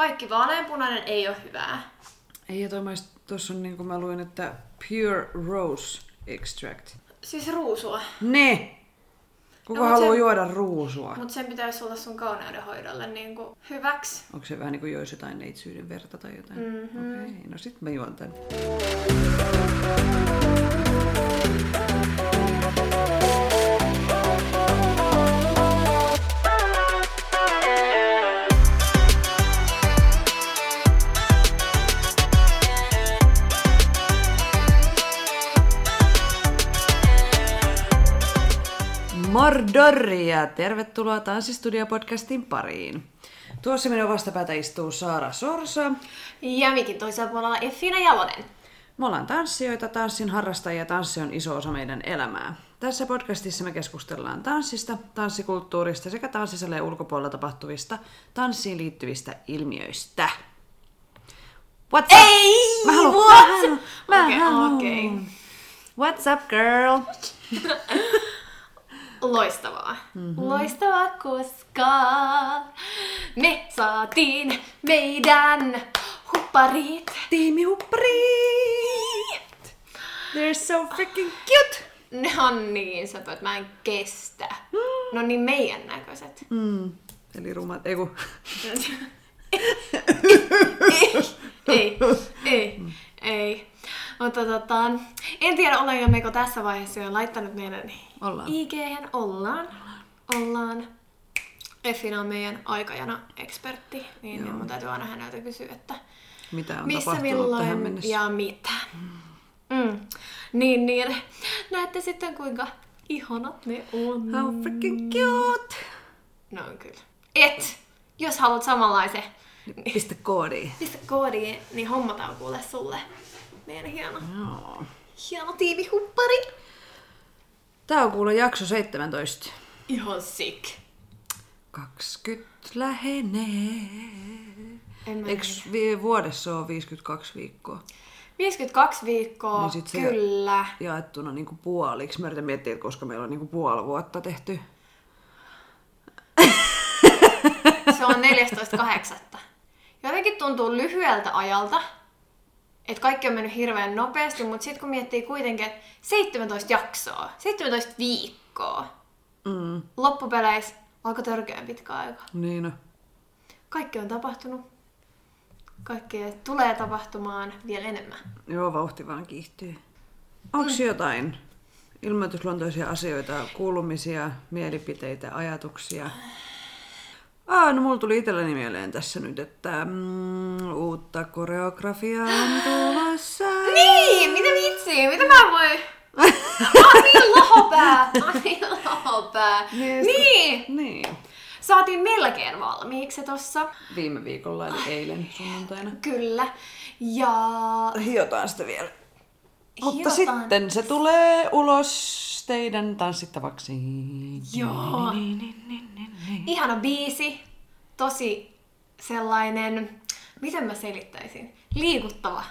Kaikki vaaleanpunainen ei ole hyvää. Ei, ja tuossa on niin kuin mä luin, että Pure Rose Extract. Siis ruusua. Ne! Kuka No, haluaa se- juoda ruusua? Mutta sen pitäisi olla sun kauneudenhoidolle niin kuin hyväksi. Onko se vähän niin kuin joisi jotain neitsyyden verta tai jotain? Mhm. Okei, no sit mä juon tän. Mordorri ja tervetuloa Tanssistudio-podcastin pariin. Tuossa minun vastapäätä istuu Saara Sorsa. Ja mikin toisella puolella Effina Jalonen. Me ollaan tanssijoita, tanssin harrastajia ja tanssi on iso osa meidän elämää. Tässä podcastissa me keskustellaan tanssista, tanssikulttuurista sekä tanssisaleen ulkopuolella tapahtuvista tanssiin liittyvistä ilmiöistä. What's up? Ei! Mä haluan, what? mä haluan, mä haluan. okei. What's up, girl? Loistavaa. Mm-hmm. Loistavaa, koska me saatiin meidän hupparit. Tiimi Huppari! They're so freaking cute! Ne on niin söpöt, mä en kestä. No niin meidän näköiset. Mm. Eli rumat, ei kun... ei, ei, ei. Mutta tota, en tiedä olemmeko tässä vaiheessa jo laittanut meidän Ollaan. ig Ollaan. Ollaan. Effina on meidän aikajana ekspertti, niin Joo. mun täytyy aina häneltä kysyä, että Mitä on missä, milloin tähän mennessä? ja mitä. Mm. Niin, niin. Näette sitten kuinka ihanat ne on. How freaking cute! No kyllä. Et, jos haluat samanlaisen, Pistä koodiin. pistä koodiin, niin hommataan kuule sulle meidän hieno, Joo. hieno tiivihuppari. Tää on kuule jakso 17. Ihan sick. 20 lähenee. En mä Eiks vi- vuodessa ole 52 viikkoa? 52 viikkoa, Niin sit se- kyllä. Jaettuna niinku puoliksi. Mä yritän miettiä, että koska meillä on niinku puoli vuotta tehty. Se on 14.8. Jotenkin tuntuu lyhyeltä ajalta, että kaikki on mennyt hirveän nopeasti, mutta sitten kun miettii kuitenkin, että 17 jaksoa, 17 viikkoa, Mm. loppupeleissä aika törkeän pitkä aika. Niin no. Kaikki on tapahtunut. Kaikki tulee tapahtumaan vielä enemmän. Joo, vauhti vaan kiihtyy. Onko jotain ilmoitusluontoisia asioita, kuulumisia, mielipiteitä, ajatuksia? Ah, no mulla tuli itselleni mieleen tässä nyt, että mm, uutta koreografiaa on tulossa. Niin, mitä vitsi, mitä mä voin... Mä oon niin lohopää, mä oon niin lohopää. Niin, Niin, Niin. saatiin melkein valmiiksi tossa. Viime viikolla eli eilen sunnuntaina. Kyllä. Ja Hiotaan sitä vielä. Mutta Hiotaan. sitten se tulee ulos teidän tanssittavaksi. Joo. Niin, niin, niin, niin, niin. ihana biisi, tosi sellainen, miten mä selittäisin, liikuttava.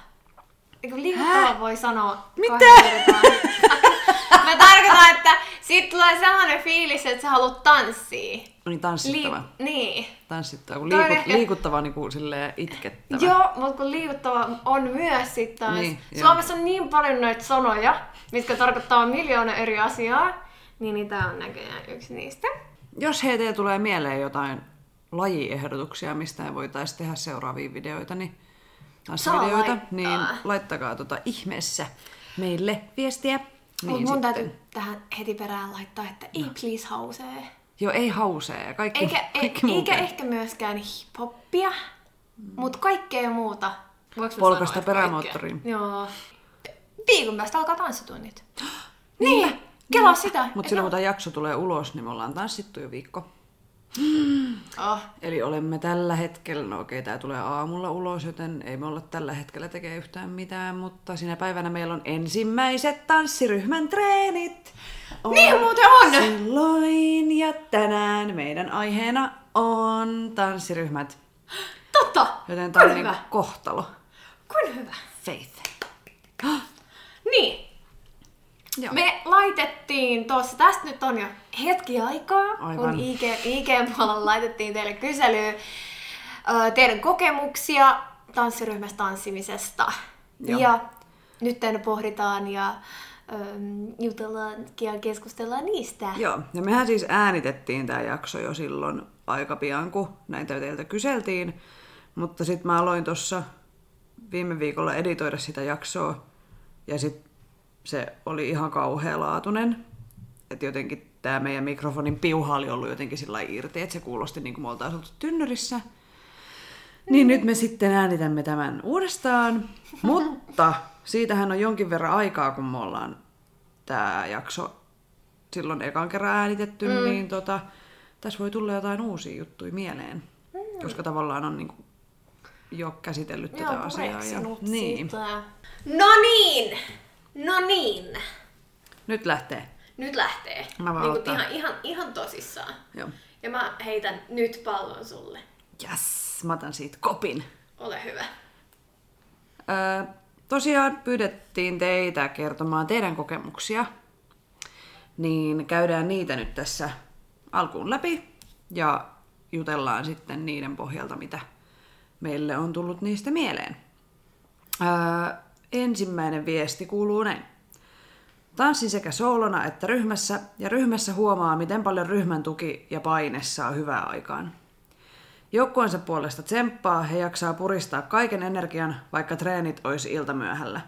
Eikö liikuttava Häh? voi sanoa Mitä? Mä tarkoitan, että siitä tulee sellainen fiilis, että sä haluat tanssia. No niin, tanssittava. niin. Tanssittava, kun liikut, ehkä- liikuttava niin kuin silleen itkettävä. Joo, mutta kun liikuttava on myös sitten taas. Niin, Niin, joo. Suomessa on niin paljon noita sanoja, mitkä tarkoittaa miljoona eri asiaa, niin, niin tää on näköjään yksi niistä. Jos heitä tulee mieleen jotain lajiehdotuksia, mistä me voitaisiin tehdä seuraavia videoita, niin, tanssivideoita, laittaa. niin laittakaa tota ihmeessä meille viestiä. Niin Niin mun sitten. täytyy tähän heti perään laittaa, että ei please hausee. Joo, ei hausee. Kaikki, Eikä, e, kaikki muu eikä ehkä myöskään hiphoppia, mutta kaikkea muuta. Polkasta perämoottoriin. Joo. Viikon päästä alkaa tanssitunnit. Niin, kelaa sitä. Mutta silloin kun tämä jakso tulee ulos, niin me ollaan tanssittu jo viikko. Oh, Eli olemme tällä hetkellä, no okei, tämä tulee aamulla ulos, joten ei me olla tällä hetkellä tekee yhtään mitään, mutta sinä päivänä meillä on ensimmäiset tanssiryhmän treenit. On Niin muuten on! Silloin ja tänään meidän aiheena on tanssiryhmät, totta! joten tämä on niinku hyvä. kohtalo. Kuin hyvä. Faith. Niin, Joo. me laitettiin tuossa, tästä nyt on jo hetki aikaa, Aivan. kun IG, IG-puolella laitettiin teille kyselyä. ö, teidän kokemuksia tanssiryhmässä tanssimisesta. Joo. Ja nyt pohditaan ja jutellaan ja keskustellaan niistä. Joo, ja mehän siis äänitettiin tämä jakso jo silloin aika pian, kun näitä teiltä kyseltiin. Mutta sitten mä aloin tuossa viime viikolla editoida sitä jaksoa, ja sitten se oli ihan kauhealaatuinen. Että jotenkin tämä meidän mikrofonin piuha oli ollut jotenkin sillä irti, että se kuulosti niin kuin me oltaisiin oltu tynnyrissä. Niin nyt me sitten äänitämme tämän uudestaan, mutta siitähän on jonkin verran aikaa, kun me ollaan tämä jakso silloin ekan kerran äänitetty, mm. niin tota, tässä voi tulla jotain uusia juttuja mieleen, mm. koska tavallaan on niinku jo käsitellyt tätä Joo, asiaa. pureksinut niin. sitä. No niin! No niin! Nyt lähtee. Nyt lähtee. Mä vaan niin ihan, ihan, ihan tosissaan. Joo. Ja mä heitän nyt pallon sulle. Yes, mä otan siitä kopin. Ole hyvä. Öö, tosiaan pyydettiin teitä kertomaan teidän kokemuksia, niin käydään niitä nyt tässä alkuun läpi ja jutellaan sitten niiden pohjalta, mitä meille on tullut niistä mieleen. Öö, ensimmäinen viesti kuuluu näin. Tanssin sekä soolona että ryhmässä, ja ryhmässä huomaa, miten paljon ryhmän tuki ja paine saa hyvää aikaan. Joukkueensa puolesta tsemppaa he jaksaa puristaa kaiken energian, vaikka treenit olisi iltamyöhällä.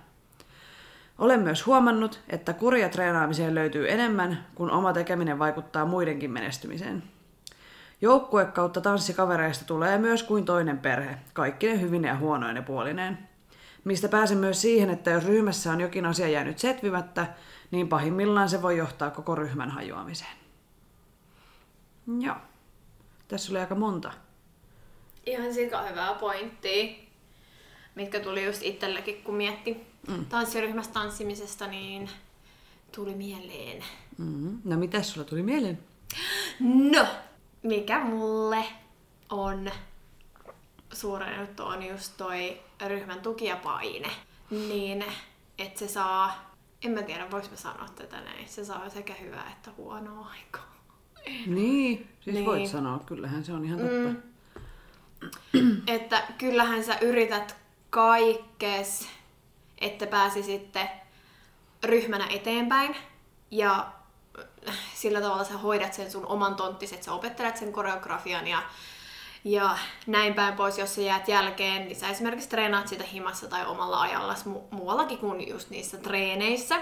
Olen myös huomannut, että kuria treenaamiseen löytyy enemmän, kun oma tekeminen vaikuttaa muidenkin menestymiseen. Joukkue kautta tanssikavereista tulee myös kuin toinen perhe, kaikkine hyvine ja huonoine puolineen. Mistä pääsen myös siihen, että jos ryhmässä on jokin asia jäänyt setvimättä, niin pahimmillaan se voi johtaa koko ryhmän hajoamiseen. Joo. Tässä oli aika monta. Ihan sika hyvää pointtia, mitkä tuli just itsellekin, kun mietti mm. tanssiryhmässä tanssimisesta, niin tuli mieleen. Mm-hmm. No mitä sulla tuli mieleen? No, mikä mulle on suuren juttu on just toi ryhmän tuki ja paine. Niin, että se saa, en mä tiedä voiko mä sanoa tätä näin, se saa sekä hyvää että huonoa aikaa. Niin, siis Niin. voit sanoa, kyllähän se on ihan totta. Mm. Että kyllähän sä yrität kaikkes, että pääsisitte ryhmänä eteenpäin ja sillä tavalla sä hoidat sen sun oman tonttis, että sä opettelet sen koreografian ja, ja näin päin pois, jos sä jäät jälkeen, niin sä esimerkiksi treenaat sitä himassa tai omalla ajalla mu- muuallakin kuin just niissä treeneissä.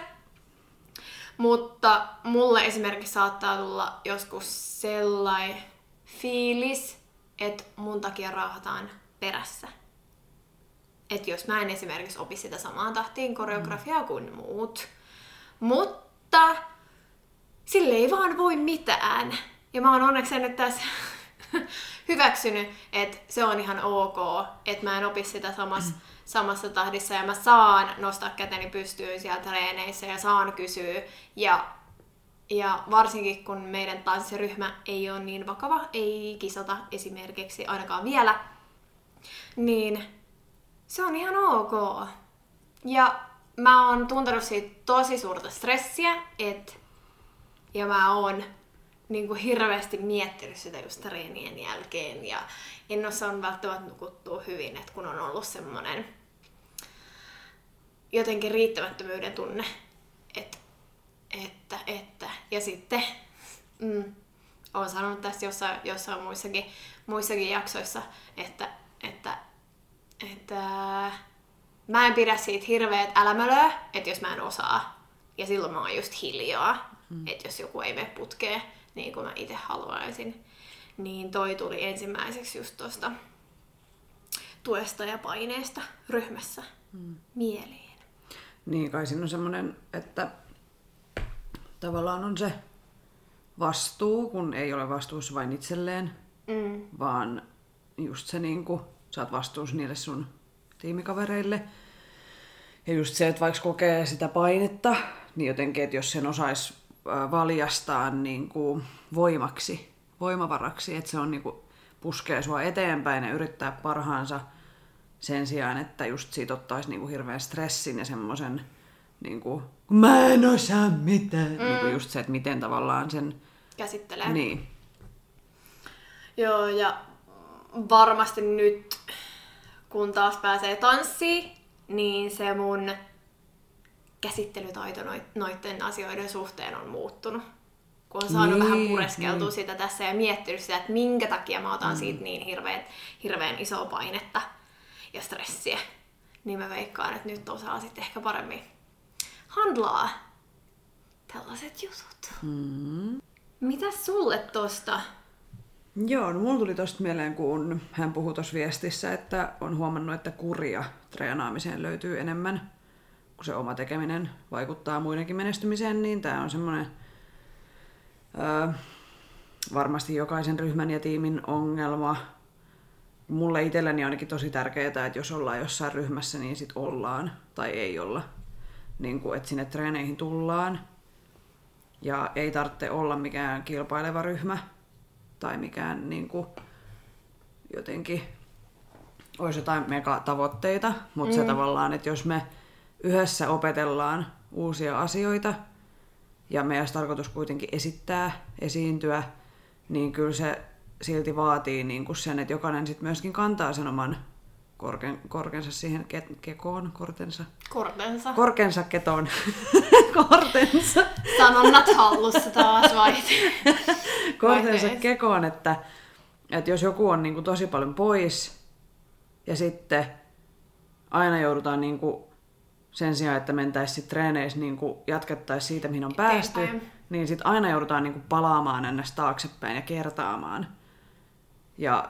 Mutta mulle esimerkiksi saattaa tulla joskus sellainen fiilis, että mun takia raahataan perässä. Että jos mä en esimerkiksi opi sitä samaan tahtiin koreografiaa kuin muut. Mutta sille ei vaan voi mitään. Ja mä oon onneksi nyt tässä hyväksynyt, että se on ihan ok, että mä en opi sitä samassa, samassa tahdissa ja mä saan nostaa käteni pystyyn siellä treeneissä ja saan kysyä. Ja, ja varsinkin kun meidän tanssiryhmä ei ole niin vakava, ei kisata esimerkiksi ainakaan vielä, niin se on ihan ok. Ja mä oon tuntenut siitä tosi suurta stressiä, että ja mä oon niin kuin hirveästi miettinyt sitä just treenien jälkeen ja en ole saanut välttämättä nukuttua hyvin, että kun on ollut semmonen jotenkin riittämättömyyden tunne, että, että, että. ja sitten mm, olen sanonut tässä jossain, jossain muissakin, muissakin jaksoissa, että, että, että mä en pidä siitä hirveät älämölöä, että jos mä en osaa, ja silloin mä oon just hiljaa, mm. että jos joku ei mene putkeen, niin kuin mä itse haluaisin, niin toi tuli ensimmäiseksi just tuosta tuesta ja paineesta ryhmässä mm. mieliin. Niin, kai siinä on semmoinen, että tavallaan on se vastuu, kun ei ole vastuussa vain itselleen, Mm. vaan just se niin kuin, sä oot vastuussa niille sun tiimikavereille. Ja just se, että vaikka kokee sitä painetta, niin jotenkin, että jos sen osaisi valjastaa niin kuin voimaksi, voimavaraksi, että se on niin kuin, puskee sua eteenpäin ja yrittää parhaansa sen sijaan, että just siitä ottaisi niin kuin hirveän stressin ja semmoisen, niin kuin, mä en osaa mitään. Mm. Niin kuin just se, että miten tavallaan sen, Käsittelee. niin, Joo, ja varmasti nyt, kun taas pääsee tanssiin, niin se mun käsittelytaito noiden asioiden suhteen on muuttunut. Kun on saanut Niin, vähän pureskeltua niin. sitä tässä ja miettinyt sitä, että minkä takia mä otan siitä niin hirveän, hirveän isoa painetta ja stressiä. Niin mä veikkaan, että nyt osaa sitten ehkä paremmin handlaa tällaiset jutut. Mm. Mitäs sulle tosta? Joo, no mulla tuli tosta mieleen, kun hän puhui tuossa viestissä, että on huomannut, että kuria treenaamiseen löytyy enemmän, kun se oma tekeminen vaikuttaa muidenkin menestymiseen, niin tämä on semmoinen öö, varmasti jokaisen ryhmän ja tiimin ongelma. Mulle itselleni on ainakin tosi tärkeää, että jos ollaan jossain ryhmässä, niin sit ollaan tai ei olla. Niin kuin, että sinne treeneihin tullaan. Ja ei tarvitse olla mikään kilpaileva ryhmä tai mikään niin kuin, jotenkin olisi jotain megatavoitteita, mutta mm. se tavallaan, että jos me yhdessä opetellaan uusia asioita ja meidän tarkoitus kuitenkin esittää, esiintyä, niin kyllä se silti vaatii niin kuin sen, että jokainen sitten myöskin kantaa sen oman korken, korkensa siihen ke, kekoon, kortensa, Kortensa. korkensa ketoon, kortensa, Sanonnat hallussa taas vai? kortensa Vaihteeksi. kekoon, että, että jos joku on niin kuin tosi paljon pois ja sitten aina joudutaan niin kuin sen sijaan, että mentäisiin treeneissä niin jatkettaisiin siitä, mihin on päästy, Eteenpäin. niin sitten aina joudutaan niin kuin palaamaan ennäs taaksepäin ja kertaamaan. Ja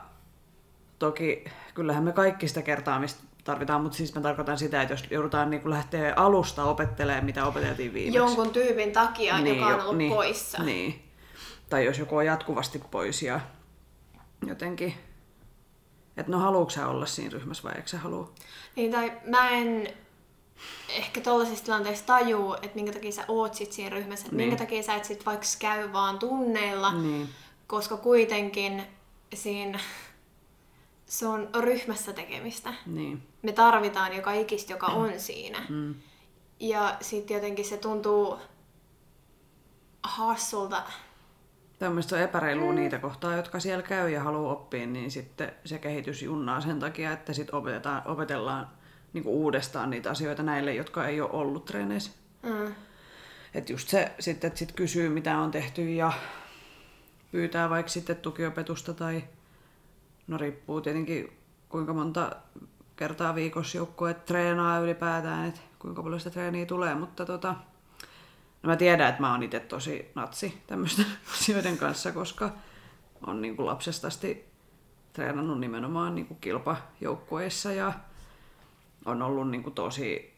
toki kyllähän me kaikki sitä kertaamista tarvitaan, mutta siis mä tarkoitan sitä, että jos joudutaan niin kuin lähteä alusta opettelemaan, mitä opeteltiin viimeksi. Jonkun tyypin takia, joka on ollut niin, poissa. Niin. Tai jos joku on jatkuvasti pois ja jotenkin, että no haluatko sä olla siinä ryhmässä vai eikö sä halua? Niin, tai mä en ehkä tollaisissa tilanteissa tajuu, että minkä takia sä oot sit siinä ryhmässä, että Niin. minkä takia sä et sit vaikka käy vaan tunneilla, Niin. koska kuitenkin siinä se on ryhmässä tekemistä. Niin. Me tarvitaan joka ikistä, joka on siinä. Mm. Ja sitten jotenkin se tuntuu hassulta. Tämmöistä on epäreilua niitä kohtaa, jotka siellä käy ja haluaa oppia, niin sitten se kehitys junnaa sen takia, että sitten opetetaan, opetellaan niin uudestaan niitä asioita näille, jotka ei ole ollut treeneissä. Mm. Että just se sitten, että sit kysyy mitä on tehty ja pyytää vaikka sitten tukiopetusta tai no riippuu tietenkin kuinka monta kertaa viikossa joukkue treenaa ylipäätään, että kuinka paljon sitä treeniä tulee, mutta tota, no mä tiedän, että mä oon itse tosi natsi tämmöisten asioiden kanssa, koska on niin kuin lapsesta asti treenannut nimenomaan niin kuin kilpajoukkueissa ja on ollut niin kuin tosi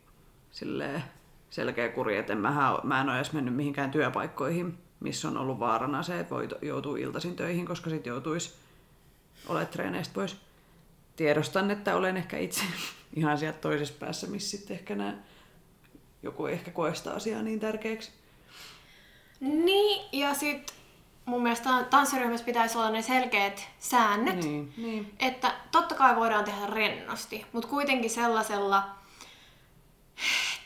silleen selkeä kuri, että mä, mä en ole edes mennyt mihinkään työpaikkoihin, missä on ollut vaarana se, että voi joutua iltaisin töihin, koska sitten joutuisi olemaan treeneistä pois. Tiedostan, että olen ehkä itse ihan sieltä toisessa päässä, missä sitten ehkä nää, joku ehkä koe sitä asiaa niin tärkeäksi. Niin, ja sitten mun mielestä tan- tanssiryhmässä pitäisi olla ne selkeät säännöt. Niin, niin. Että totta kai voidaan tehdä rennosti, mutta kuitenkin sellaisella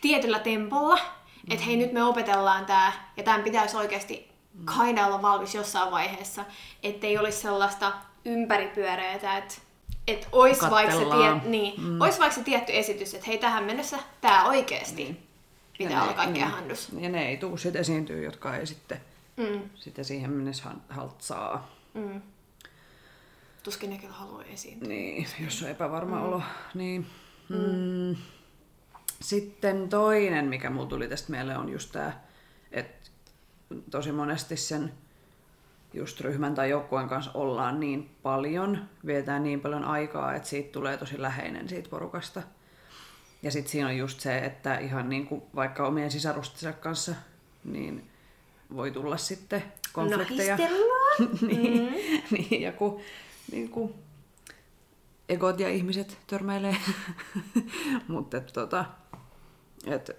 tietyllä tempolla, että hei nyt me opetellaan tämä ja tämän pitäisi oikeasti kinda olla valmis jossain vaiheessa, ettei olisi sellaista ympäripyöreätä, että et ois vaikka, se tiet, niin, mm. ois vaikka se tietty esitys, että hei tähän mennessä tämä oikeasti niin. pitää Ja olla ne- kaikkea niin. handus. Ja ne ei tule sitten esiintyä, jotka ei sitten, Mm, sitten siihen mennessä haltsaa. mm. Tuskin ne kyllä haluaa esiintyä. Niin, jos on epävarma mm. olo. Niin. Mm. Sitten toinen, mikä mulla tuli tästä mieleen, on just tämä, että tosi monesti sen just ryhmän tai joukkueen kanssa ollaan niin paljon, vietään niin paljon aikaa, että siitä tulee tosi läheinen siitä porukasta. Ja sitten siinä on just se, että ihan niin kuin vaikka omien sisarustensa kanssa, niin voi tulla sitten konflikteja. Nahistellaan. niin, niin, ja kun niin kuin, egot ja ihmiset törmäilee. Mutta et, tota, et,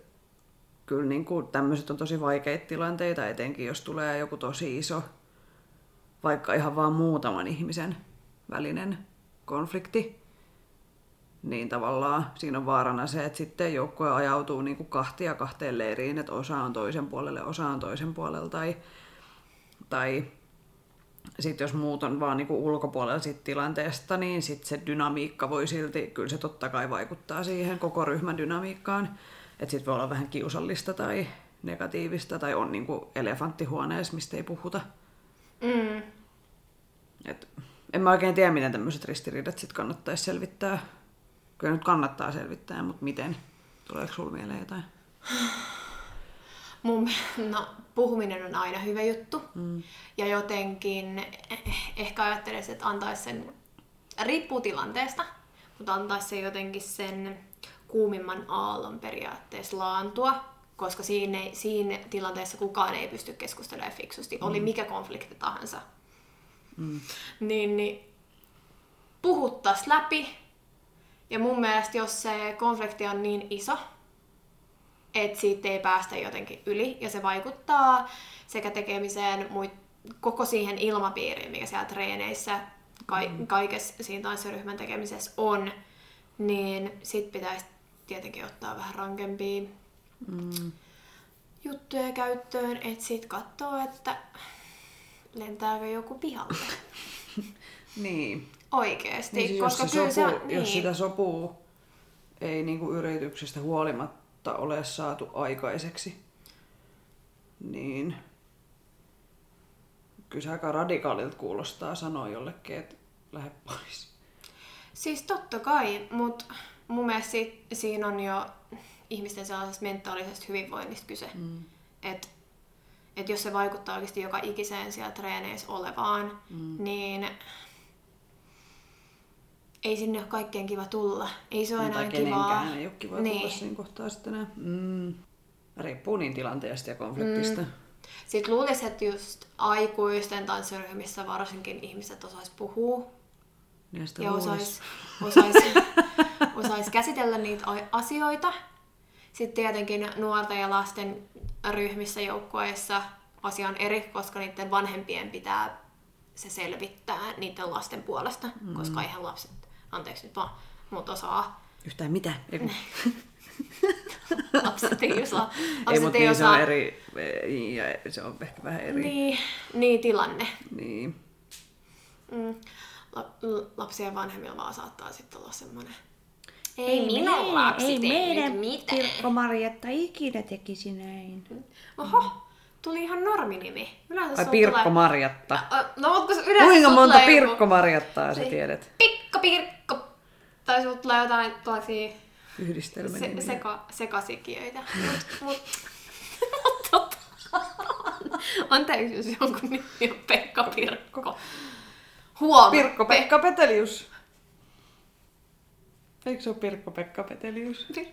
kyllä niin kuin, tämmöiset on tosi vaikeita tilanteita, etenkin jos tulee joku tosi iso, vaikka ihan vaan muutaman ihmisen välinen konflikti. Niin tavallaan siinä on vaarana se, että sitten joukkue ajautuu niin kuin kahtia kahteen leiriin, että osa on toisen puolelle, osa on toisen puolella tai, tai sitten jos muut on vaan niinku ulkopuolella sit tilanteesta, niin sit se dynamiikka voi silti, kyllä se totta kai vaikuttaa siihen koko ryhmän dynamiikkaan. Että sit voi olla vähän kiusallista tai negatiivista tai on niinku elefanttihuoneessa, mistä ei puhuta. Mm. Et en mä oikein tiedä, miten tämmöiset ristiriidat sit kannattaisi selvittää. Kyllä nyt kannattaa selvittää, mutta miten? Tuleeko sulla mieleen jotain? Mun, no, puhuminen on aina hyvä juttu. Mm. Ja jotenkin eh- ehkä ajattelisin, että antaisi sen, riippuu tilanteesta, mutta antaisi se jotenkin sen kuumimman aallon periaatteessa laantua, koska siinä, siinä tilanteessa kukaan ei pysty keskustelemaan fiksusti, oli mikä konflikti tahansa. Mm. Niin, niin puhuttais läpi. Ja mun mielestä, jos se konflikti on niin iso, että siitä ei päästä jotenkin yli, ja se vaikuttaa sekä tekemiseen, muit, koko siihen ilmapiiriin, mikä siellä treeneissä, ka- Mm. kaikessa siinä tanssiryhmän tekemisessä on, niin sit pitäisi tietenkin ottaa vähän rankempia Mm. juttuja käyttöön, että sit katsoo, että lentääkö joku pihalle. Niin. Oikeesti, Niin siis koska jos, se kyllä sopu, se on, jos niin. sitä sopuu ei niinku yrityksestä huolimatta ole saatu aikaiseksi, niin kyllä se aika radikaalilta kuulostaa sanoa jollekin, että lähde pois. Siis totta kai, mutta mun mielestä si- siinä on jo ihmisten sellaisesta mentaalisesta hyvinvoinnista kyse. Mm. Että et jos se vaikuttaa oikeasti joka ikiseen siellä treeneissä olevaan, mm. niin ei sinne ole kaikkien kiva tulla. Ei se ole Tai enää kivaa. kenenkään ei ole kiva niin. tulla niin. siinä kohtaa sitten enää. Mm. Riippuu niin tilanteesta ja konfliktista. Mm. Sitten luulisi, että just aikuisten tanssiryhmissä varsinkin ihmiset osais puhua sitä ja osais, osais, osais käsitellä niitä asioita. Sitten tietenkin nuorten ja lasten ryhmissä joukkueissa asia on eri, koska niiden vanhempien pitää se selvittää niiden lasten puolesta, mm. koska eihän lapset, anteeksi nyt vaan, mutta osaa. Yhtään mitä. Ei. Lapset ei osaa. ei Lapset mutta ei niin, se osaa. on eri, niin, ja se on ehkä vähän eri. Niin, niin tilanne. niin. Mm. Lapsien vanhemmilla vaan saattaa sitten olla semmoinen. Ei, minun me- lapsi ei meidän mitään. Pirkko Marjatta ikinä tekisi näin. Oho, tuli ihan norminimi. Yleensä Ai Pirkko tulee... Marjatta. No, mutta kun yleensä Kuinka monta Pirkko Marjattaa sä Ei. tiedät? Pikka Pirkko. Tai sulla tulee jotain tuollaisia Yhdistelmä se, seka, sekasikiöitä. Mut, mut, mut tota, Anteeksi, jos jonkun nimi on Pekka Pirkko. Huom. Pirkko Pekka Petelius. Eikö se ole Pirkko Pekka Petelius? Pir-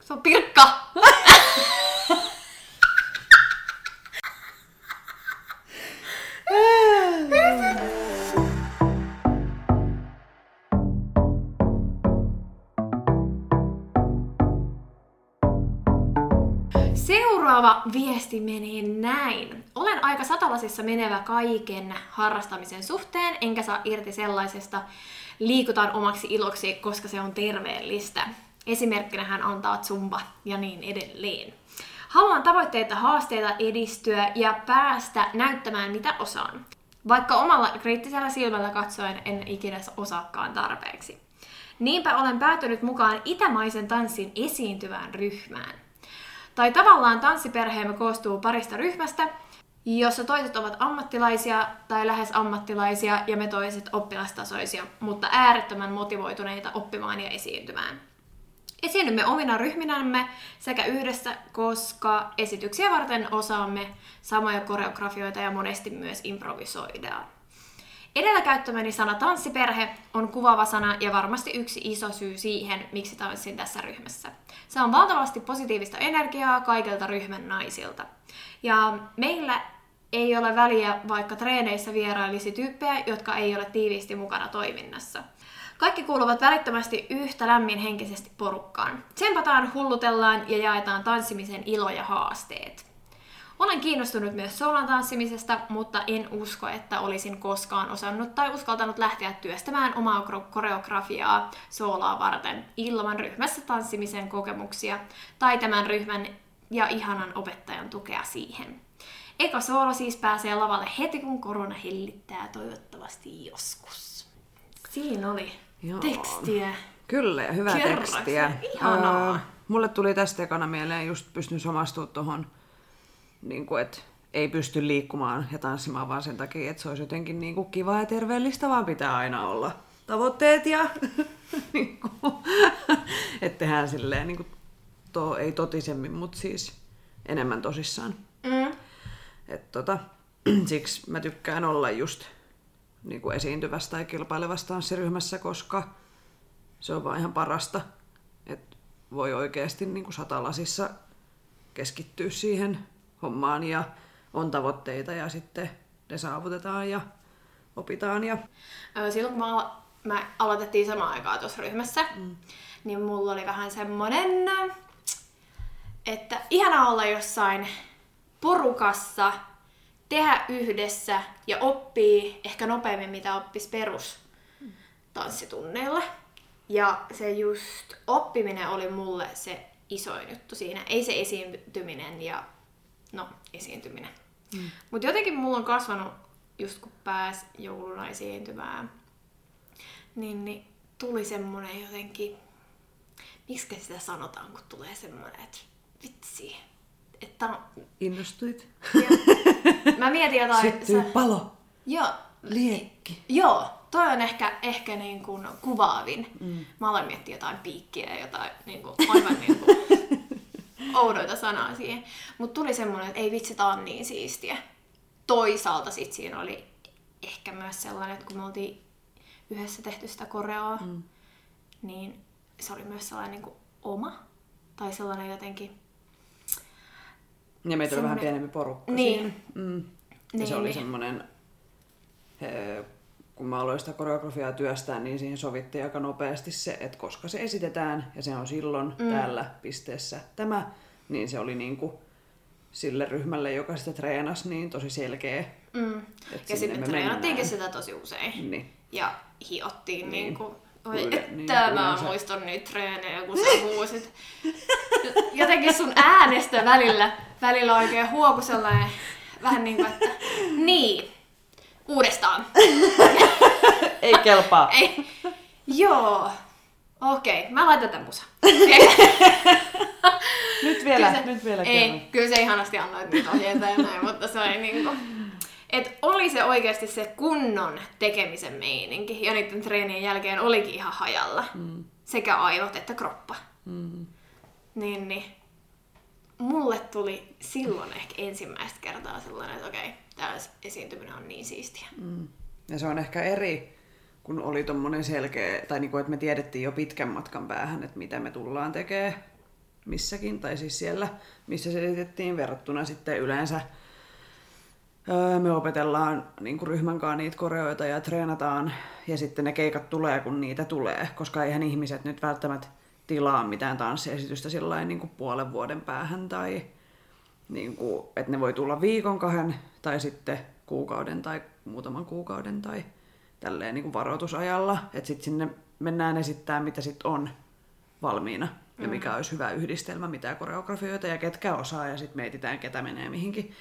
Se on Pirkka. Seuraava viesti menee näin. Olen aika satalasissa menevä kaiken harrastamisen suhteen, enkä saa irti sellaisesta liikutaan omaksi iloksi, koska se on terveellistä. Esimerkkinä hän antaa zumba ja niin edelleen. Haluan tavoitteita, haasteita edistyä ja päästä näyttämään mitä osaan. Vaikka omalla kriittisellä silmällä katsoen en ikinä osaakaan tarpeeksi. Niinpä olen päätynyt mukaan itämaisen tanssin esiintyvään ryhmään. Tai tavallaan tanssiperheemme koostuu parista ryhmästä, jossa toiset ovat ammattilaisia tai lähes ammattilaisia ja me toiset oppilastasoisia, mutta äärettömän motivoituneita oppimaan ja esiintymään. Esiinnymme omina ryhminämme sekä yhdessä, koska esityksiä varten osaamme samoja koreografioita ja monesti myös improvisoidaan. Edellä käyttämäni sana tanssiperhe on kuvaava sana ja varmasti yksi iso syy siihen, miksi tanssin tässä ryhmässä. Se on valtavasti positiivista energiaa kaikilta ryhmän naisilta. Ja meillä ei ole väliä, vaikka treeneissä vierailisi tyyppejä, jotka ei ole tiiviisti mukana toiminnassa. Kaikki kuuluvat välittömästi yhtä lämmin henkisesti porukkaan. Tsempataan, hullutellaan ja jaetaan tanssimisen ilo ja haasteet. Olen kiinnostunut myös soulan tanssimisesta, mutta en usko, että olisin koskaan osannut tai uskaltanut lähteä työstämään omaa koreografiaa soolaa varten ilman ryhmässä tanssimisen kokemuksia tai tämän ryhmän ja ihanan opettajan tukea siihen. Eka soolo siis pääsee lavalle heti, kun korona hellittää toivottavasti joskus. Siinä oli Joo. tekstiä. Kyllä, ja hyvää Kerrakseen. tekstiä. Ihanaa. mulle tuli tästä ekana mieleen, just pystyn samastumaan tuohon, niin kuin, että ei pysty liikkumaan ja tanssimaan vaan sen takia, että se olisi jotenkin niin kuin kiva ja terveellistä, vaan pitää aina olla tavoitteet ja niin kuin, että tehdään silleen, niin kuin, to, ei totisemmin, mutta siis enemmän tosissaan. Mm. Et tota, siksi mä tykkään olla just niin kuin esiintyvässä tai kilpailevassa tanssiryhmässä, koska se on vaan ihan parasta. Että voi oikeasti niin kuin satalasissa keskittyä siihen hommaan ja on tavoitteita ja sitten ne saavutetaan ja opitaan. Ja... Silloin kun mä, mä aloitettiin samaan aikaan tuossa ryhmässä, mm. niin mulla oli vähän semmonen, että ihana olla jossain porukassa, tehdä yhdessä ja oppii ehkä nopeammin, mitä oppisi perus tanssitunneilla. Ja se just oppiminen oli mulle se isoin juttu siinä, ei se esiintyminen ja no, esiintyminen. Mm. Mutta jotenkin mulla on kasvanut, just kun pääs jouluna esiintymään, niin, niin tuli semmonen jotenkin, miksi sitä sanotaan, kun tulee semmonen, että vitsi, että Innostuit? mä mietin jotain, Syttyy sä- palo, joo, liekki. Joo, toi on ehkä, ehkä niin kuin kuvaavin. Mm. Mä aloin miettiä jotain piikkiä ja jotain niin kuin, aivan niin kuin, oudoita sanaa siihen. Mutta tuli semmoinen, että ei vitsi, tää on niin siistiä. Toisaalta sit siinä oli ehkä myös sellainen, että kun me oltiin yhdessä tehty sitä koreoa, mm. niin se oli myös sellainen niin kuin oma. Tai sellainen jotenkin... Ja meitä oli vähän Semmonen- pienempi porukka Niin. siinä. Mm. Ja Niin, se oli niin. semmoinen, eh, kun mä aloin sitä koreografiaa työstää, niin siihen sovittiin aika nopeasti se, että koska se esitetään ja se on silloin mm. täällä pisteessä tämä, niin se oli niinku sille ryhmälle, joka sitä treenasi, niin tosi selkeä. Mm. Et Ja sitten me treenattiinkin sitä tosi usein. Niin. Ja hiottiin niin. niin kuin, oi, Yle- että niin, mä yleensä. muistan niitä treenejä, kun sä huusit. Jotenkin sun äänestä välillä, välillä oikein huoku sellainen, vähän niin kuin, että niin, uudestaan. Ei kelpaa. Ei, joo, okei, mä laitan tämän musa. Nyt vielä, Kyllä se- nyt vielä Ei, kerran. kyllä se ihanasti annoit niitä ohjeita ja näin, mutta se oli niinku... Et oli se oikeasti se kunnon tekemisen meininki ja niiden treenien jälkeen olikin ihan hajalla. Mm. Sekä aivot että kroppa. Mm. Niin, niin. Mulle tuli silloin ehkä ensimmäistä kertaa sellainen, että okei, tää esiintyminen on niin siistiä. Mm. Ja se on ehkä eri, kun oli tommonen selkeä, tai niinku, että me tiedettiin jo pitkän matkan päähän, että mitä me tullaan tekemään missäkin, tai siis siellä, missä se esitettiin verrattuna sitten yleensä öö, me opetellaan niin kuin ryhmän kanssa niitä koreoita ja treenataan, ja sitten ne keikat tulee, kun niitä tulee, koska eihän ihmiset nyt välttämättä tilaa mitään tanssiesitystä sillä niin kuin puolen vuoden päähän, tai niin kuin, että ne voi tulla viikon kahden, tai sitten kuukauden tai muutaman kuukauden, tai tälleen niin kuin varoitusajalla, että sitten sinne mennään esittää, mitä sitten on valmiina, ja mikä olisi hyvä yhdistelmä, mitä koreografioita ja ketkä osaa, ja sitten mietitään, ketä menee mihinkin.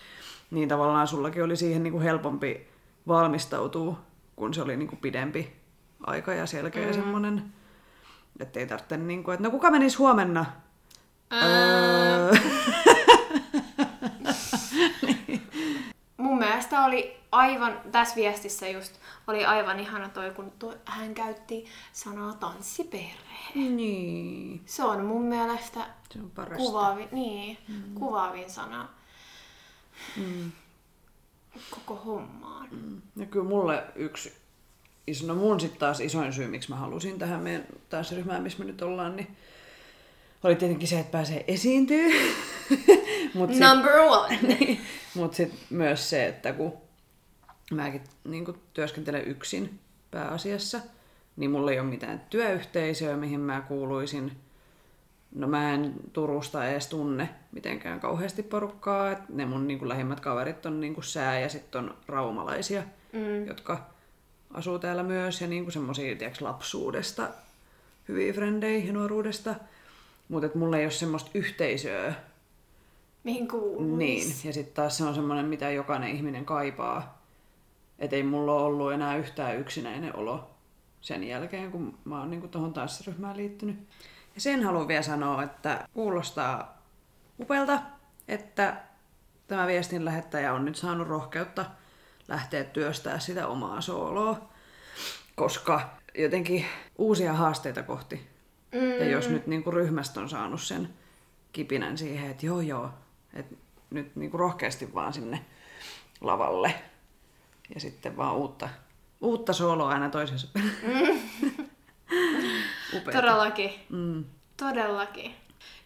Niin tavallaan sullakin oli siihen niin kuin helpompi valmistautua, kun se oli niin kuin pidempi aika ja selkeä mm. semmoinen, että ei tarvitse, niin kuin, että no kuka menisi huomenna? Öö... Mun mielestä oli aivan, tässä viestissä just, oli aivan ihana toi, kun tuo, hän käytti sanaa tanssiperhe. niin, Se on mun mielestä se on parasta. kuvaavin, niin, mm. kuvaavin sana Mm. koko hommaan. Mm. Ja kyllä mulle yksi, no mun sitten taas isoin syy, miksi mä halusin tähän meidän tanssiryhmään, missä me nyt ollaan, niin oli tietenkin se, että pääsee esiintyä. Mut sit, Number one! Mutta sitten myös se, että kun mäkin niin työskentelen yksin pääasiassa, niin mulla ei ole mitään työyhteisöä, mihin mä kuuluisin. No mä en Turusta edes tunne mitenkään kauheasti porukkaa. Et ne mun niin lähimmät kaverit on niin sää ja sitten on raumalaisia, mm. jotka asuu täällä myös. Ja niin semmoisia lapsuudesta hyviä frendejä ja nuoruudesta. Mutta mulla ei ole semmoista yhteisöä, Mihin kuuluu? Niin, ja sitten taas se on semmoinen, mitä jokainen ihminen kaipaa. Että ei mulla ole ollut enää yhtään yksinäinen olo sen jälkeen, kun mä oon niinku tuohon tanssiryhmään liittynyt. Ja sen haluan vielä sanoa, että kuulostaa upealta, että tämä viestin lähettäjä on nyt saanut rohkeutta lähteä työstää sitä omaa sooloa, koska jotenkin uusia haasteita kohti. Mm. Ja jos nyt niinku ryhmästä on saanut sen kipinän siihen, että joo joo, että nyt niinku rohkeasti vaan sinne lavalle. Ja sitten vaan uutta, uutta sooloa aina toisensa perään. Upeata. Todellakin. Mm. Todellakin.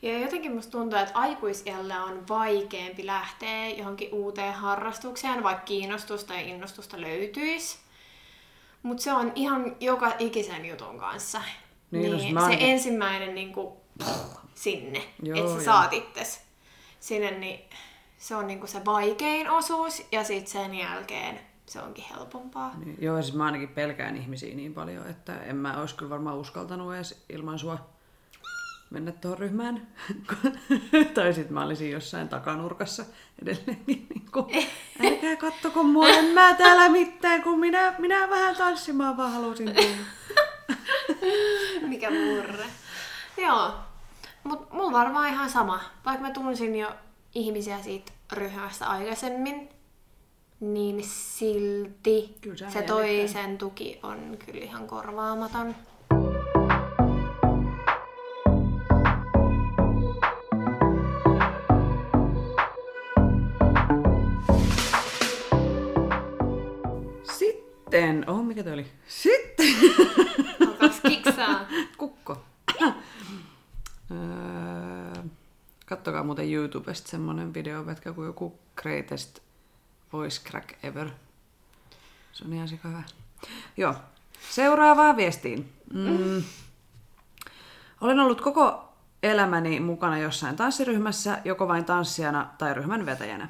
Ja jotenkin musta tuntuu, että aikuisiällä on vaikeampi lähteä johonkin uuteen harrastukseen, vaikka kiinnostusta ja innostusta löytyisi. Mutta se on ihan joka ikisen jutun kanssa. Niin, no, niin mä se ainakin- ensimmäinen niinku, sinne, Joo, että sä saat itses sinne, niin se on niinku se vaikein osuus ja sitten sen jälkeen se onkin helpompaa. Niin, joo, siis mä ainakin pelkään ihmisiä niin paljon, että en mä olisi kyllä varmaan uskaltanut edes ilman sua mennä tuohon ryhmään. tai sitten mä olisin jossain takanurkassa edelleenkin. Niin kuin, älkää kattoko mua, en mä täällä mitään, kun minä, minä vähän tanssimaan vaan halusin tulla. Mikä murre. Joo. Mut mulla varmaan ihan sama. Vaikka mä tunsin jo ihmisiä siitä ryhmästä aikaisemmin, niin silti Kyllä se se toisen tuki on kyllä ihan korvaamaton. Mikä toi oli? Sitten, Alkaaks kiksaa? kukko. Öö, Kattokaa muuten YouTubesta semmonen videopätkä kuin joku Greatest Voice Crack Ever. Se on ihan sika hyvä. Joo, seuraavaan viestiin. Mm. Olen ollut koko elämäni mukana jossain tanssiryhmässä, joko vain tanssijana tai ryhmän vetäjänä.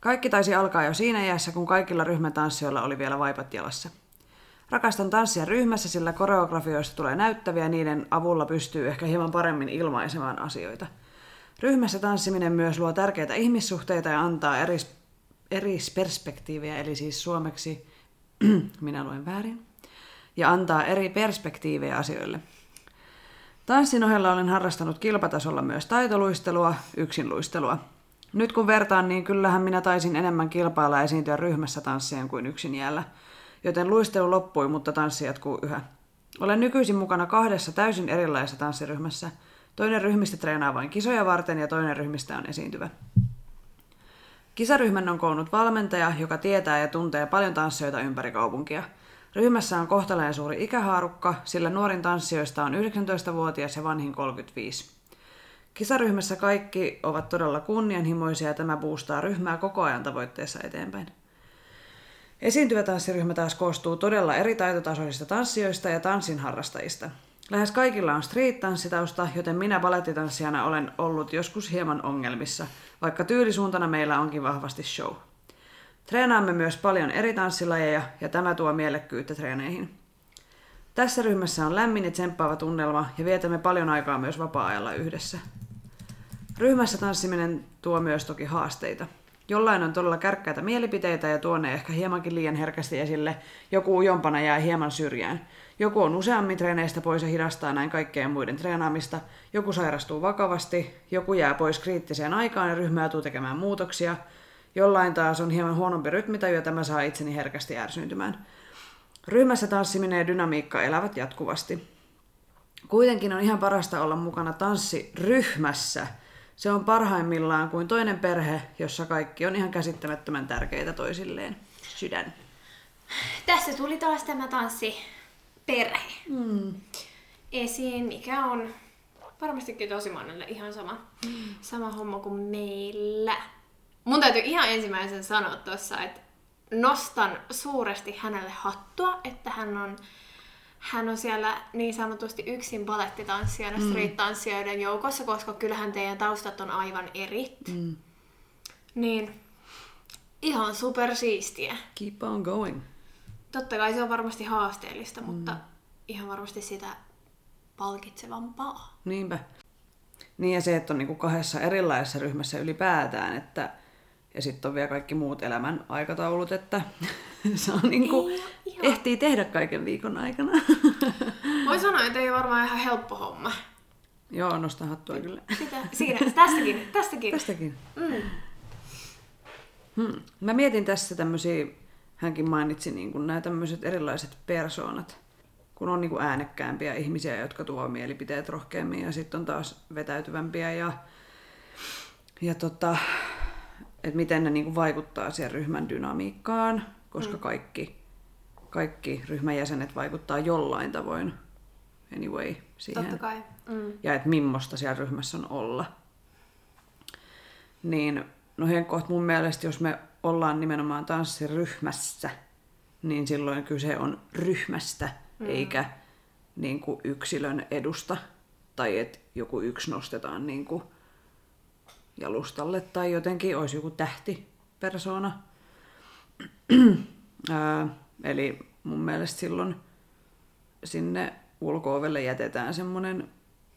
Kaikki taisi alkaa jo siinä iässä, kun kaikilla ryhmän tanssijoilla oli vielä vaipat jalassa. Rakastan tanssia ryhmässä, sillä koreografioista tulee näyttäviä ja niiden avulla pystyy ehkä hieman paremmin ilmaisemaan asioita. Ryhmässä tanssiminen myös luo tärkeitä ihmissuhteita ja antaa eris, erisperspektiivejä, eli siis suomeksi minä luen väärin, ja antaa eri perspektiivejä asioille. Tanssin ohella olen harrastanut kilpatasolla myös taitoluistelua, yksinluistelua. Nyt kun vertaan, niin kyllähän minä taisin enemmän kilpailla esiintyä ryhmässä tanssien kuin yksin jäällä. Joten luistelu loppui, mutta tanssi jatkuu yhä. Olen nykyisin mukana kahdessa täysin erilaisessa tanssiryhmässä. Toinen ryhmistä treenaa vain kisoja varten ja toinen ryhmistä on esiintyvä. Kisaryhmän on koonnut valmentaja, joka tietää ja tuntee paljon tanssijoita ympäri kaupunkia. Ryhmässä on kohtalainen suuri ikähaarukka, sillä nuorin tanssijoista on 19-vuotias ja vanhin 35. Kisaryhmässä kaikki ovat todella kunnianhimoisia ja tämä boostaa ryhmää koko ajan tavoitteessa eteenpäin. Esiintyvä tanssiryhmä taas koostuu todella eri taitotasoisista tanssijoista ja tanssin harrastajista. Lähes kaikilla on street-tanssitausta, joten minä balettitanssijana olen ollut joskus hieman ongelmissa, vaikka tyylisuuntana meillä onkin vahvasti show. Treenaamme myös paljon eri tanssilajeja ja tämä tuo mielekkyyttä treeneihin. Tässä ryhmässä on lämmin ja tsemppaava tunnelma ja vietämme paljon aikaa myös vapaa-ajalla yhdessä. Ryhmässä tanssiminen tuo myös toki haasteita. Jollain on todella kärkkäitä mielipiteitä ja tuo ne ehkä hiemankin liian herkästi esille. Joku ujompana jää hieman syrjään. Joku on useammin treeneistä pois ja hidastaa näin kaikkeen muiden treenaamista. Joku sairastuu vakavasti. Joku jää pois kriittiseen aikaan ja ryhmä joutuu tekemään muutoksia. Jollain taas on hieman huonompi rytmitaju ja tämä saa itseni herkästi ärsyyntymään. Ryhmässä tanssiminen ja dynamiikka elävät jatkuvasti. Kuitenkin on ihan parasta olla mukana tanssiryhmässä. Se on parhaimmillaan kuin toinen perhe, jossa kaikki on ihan käsittämättömän tärkeitä toisilleen. Sydän. Tässä tuli taas tämä tanssi perhe mm. esiin, mikä on varmastikin tosi monelle ihan sama, mm. sama homma kuin meillä. Mun täytyy ihan ensimmäisen sanoa tuossa, että nostan suuresti hänelle hattua, että hän on, hän on siellä niin sanotusti yksin balettitanssijana mm. street-tanssijoiden joukossa, koska kyllähän teidän taustat on aivan eri. Mm. Niin ihan supersiistiä. Keep on going. Totta kai se on varmasti haasteellista, mutta ihan varmasti sitä palkitsevampaa. Niinpä. Niin ja se, että on niinku kahdessa erilaisessa ryhmässä ylipäätään, että ja sitten on vielä kaikki muut elämän aikataulut, että saa niinku, Ei oo ihan- ehtii tehdä kaiken viikon aikana. Voi sanoa, että ei varmaan ihan helppo homma. Joo, nostan hattua kyllä. Sitä, siinä, tästäkin, tästäkin. Tästäkin. Mm. Hmm. Mä mietin tässä tämmöisiä, hänkin mainitsi niin kuin nämä tämmöiset erilaiset persoonat, kun on niin kuin äänekkäämpiä ihmisiä, jotka tuo mielipiteet rohkeammin ja sitten on taas vetäytyvämpiä ja, ja tota, että miten ne niin kuin vaikuttaa siihen ryhmän dynamiikkaan, koska mm. kaikki, kaikki ryhmän jäsenet vaikuttaa jollain tavoin anyway siihen. Totta kai. Mm. ja että millaista siellä ryhmässä on olla. Niin, no henkkoht mun mielestä, jos me ollaan nimenomaan tanssiryhmässä, niin silloin kyse on ryhmästä, mm. eikä niin kuin yksilön edusta. Tai että joku yksi nostetaan niin kuin jalustalle tai jotenkin olisi joku tähtipersona. Ää, eli mun mielestä silloin sinne ulko-ovelle jätetään semmoinen